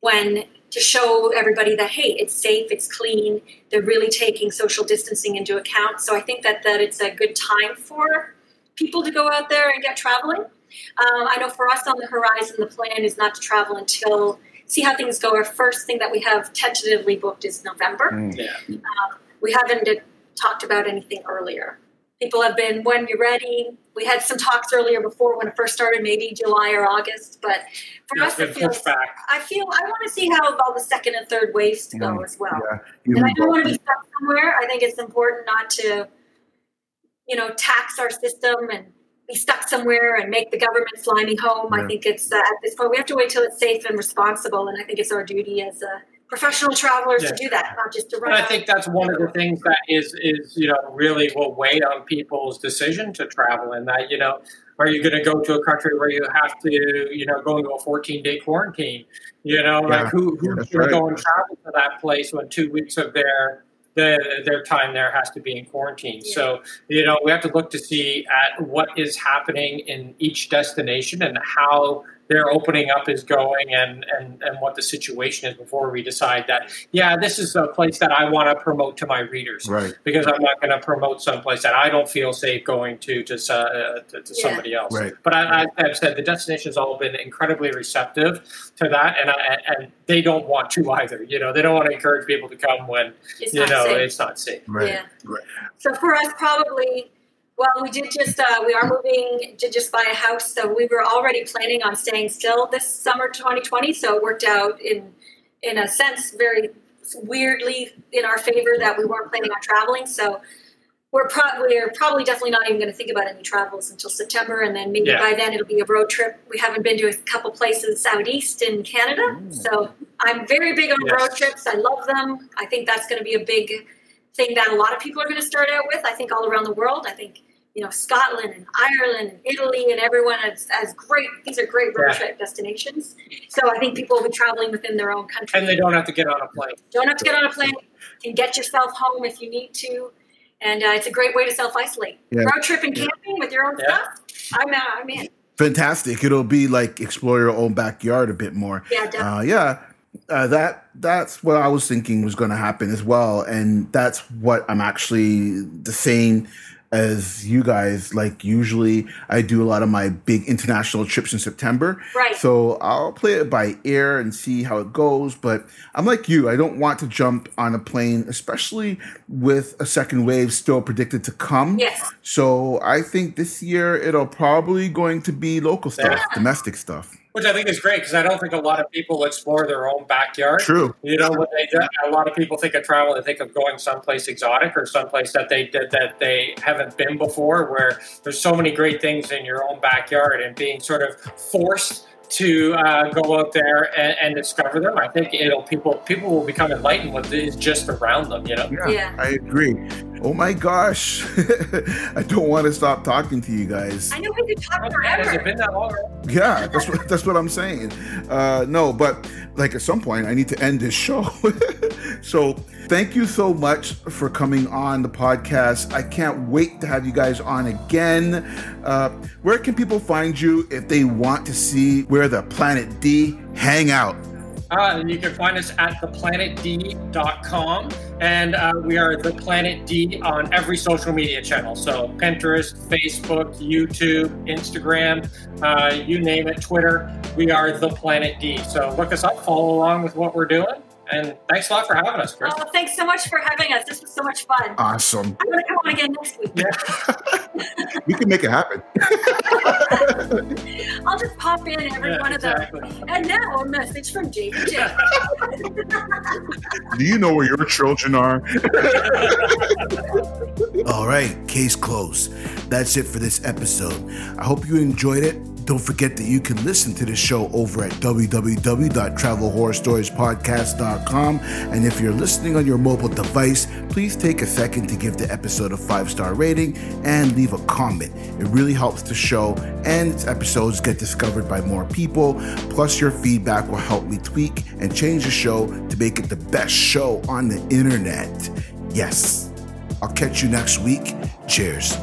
Speaker 2: when to show everybody that hey it's safe it's clean they're really taking social distancing into account. So i think that that it's a good time for people to go out there and get traveling. Um, i know for us on the horizon the plan is not to travel until see how things go. Our first thing that we have tentatively booked is november.
Speaker 1: Mm. yeah.
Speaker 2: um, we haven't did, talked about anything earlier. People have been when you're ready. We had some talks earlier before when it first started, maybe July or August. But for yeah, us, it feels. I feel I want to see how all the second and third waves to go as well. Yeah. And I don't want to be stuck somewhere. I think it's important not to, you know, tax our system and be stuck somewhere and make the government fly me home. Yeah. I think it's uh, at this point we have to wait till it's safe and responsible, and I think it's our duty as a professional travelers yeah. to do that, not just to run.
Speaker 1: I think that's one of the things that is is you know really will weigh on people's decision to travel, and that you know. Are you going to go to a country where you have to, you know, go into a 14 day quarantine? You know, yeah. like who, who's going to go and travel to that place when two weeks of their the, their time there has to be in quarantine. Yeah. So, you know, we have to look to see at what is happening in each destination and how their opening up is going and, and, and what the situation is before we decide that, yeah, this is a place that I want to promote to my readers.
Speaker 4: Right.
Speaker 1: Because I'm not going to promote someplace that I don't feel safe going to to, uh, to, to
Speaker 2: Yeah.
Speaker 1: somebody else.
Speaker 4: Right.
Speaker 1: But I, I, I've said the destination's all been incredibly receptive to that, and I, and they don't want to either. You know, they don't want to encourage people to come when
Speaker 2: It's
Speaker 1: you
Speaker 2: not
Speaker 1: know
Speaker 2: safe.
Speaker 1: it's not safe.
Speaker 4: Right.
Speaker 2: Yeah.
Speaker 4: Right.
Speaker 2: So for us, probably, well, we did just, uh, we are moving to just buy a house. So we were already planning on staying still this summer 2020. So it worked out in, in a sense, very weirdly in our favor that we weren't planning on traveling. So we're, pro- we're probably definitely not even going to think about any travels until September. And then maybe
Speaker 1: Yeah.
Speaker 2: by then it'll be a road trip. We haven't been to a couple places out east in Canada. So I'm very big on
Speaker 1: Yes.
Speaker 2: road trips. I love them. I think that's going to be a big thing that a lot of people are going to start out with. I think all around the world. I think you know Scotland and Ireland and Italy and everyone has, has great. These are great road
Speaker 1: Yeah.
Speaker 2: trip destinations. So I think people will be traveling within their own country.
Speaker 1: And they don't have to get on a plane.
Speaker 2: Don't have to get on a plane. Can get yourself home if you need to. And uh, it's a great way to self isolate.
Speaker 4: Yeah.
Speaker 2: Road trip and camping with your own
Speaker 1: Yeah.
Speaker 2: stuff. I'm, uh, I'm in.
Speaker 4: Fantastic. It'll be like explore your own backyard a bit more.
Speaker 2: Yeah, definitely.
Speaker 4: Uh, yeah. Uh, that that's what I was thinking was going to happen as well, and that's what I'm actually the same as you guys. Like usually, I do a lot of my big international trips in September,
Speaker 2: Right.
Speaker 4: So I'll play it by ear and see how it goes. But I'm like you; I don't want to jump on a plane, especially with a second wave still predicted to come.
Speaker 2: Yes.
Speaker 4: So I think this year it'll probably going to be local stuff,
Speaker 1: Yeah.
Speaker 4: domestic stuff.
Speaker 1: Which I think is great because I don't think a lot of people explore their own backyard.
Speaker 4: True.
Speaker 1: You know, when they do, a lot of people think of travel, they think of going someplace exotic or someplace that they did that they haven't been before, where there's so many great things in your own backyard and being sort of forced to uh, go out there and, and discover them. I think it'll people people will become enlightened with is just around them. You know.
Speaker 4: Yeah,
Speaker 2: Yeah.
Speaker 4: I agree. Oh my gosh. [laughs] I don't want to stop talking to you guys.
Speaker 2: I know we could talk
Speaker 1: Has it
Speaker 2: forever.
Speaker 1: been that long?
Speaker 4: Yeah, that's what that's what I'm saying. Uh, no, but like at some point I need to end this show. [laughs] so thank you so much for coming on the podcast. I can't wait to have you guys on again. Uh, where can people find you if they want to see where the Planet D hang out?
Speaker 1: Uh, and you can find us at theplanetd.com. And uh, we are The Planet D on every social media channel. So Pinterest, Facebook, YouTube, Instagram, uh, you name it, Twitter. We are The Planet D. So look us up, follow along with what we're doing. And thanks a lot for having us, Chris.
Speaker 2: Oh, thanks so much for having us. This was so much fun.
Speaker 4: Awesome.
Speaker 2: I'm going to come on again next week.
Speaker 1: Yeah. [laughs]
Speaker 4: We can make it happen. [laughs] [laughs]
Speaker 2: I'll just pop in every
Speaker 1: Yeah,
Speaker 2: one of them.
Speaker 1: exactly.
Speaker 2: And now a message from Jake and [laughs]
Speaker 4: Do you know where your children are? All right, case closed. That's it for this episode. I hope you enjoyed it. Don't forget that you can listen to this show over at www.travelhorrorstoriespodcast.com. And if you're listening on your mobile device, please take a second to give the episode a five star rating and leave a comment. It really helps the show, and its episodes get discovered by more people. Plus, your feedback will help me tweak and change the show to make it the best show on the internet. Yes. I'll catch you next week. Cheers.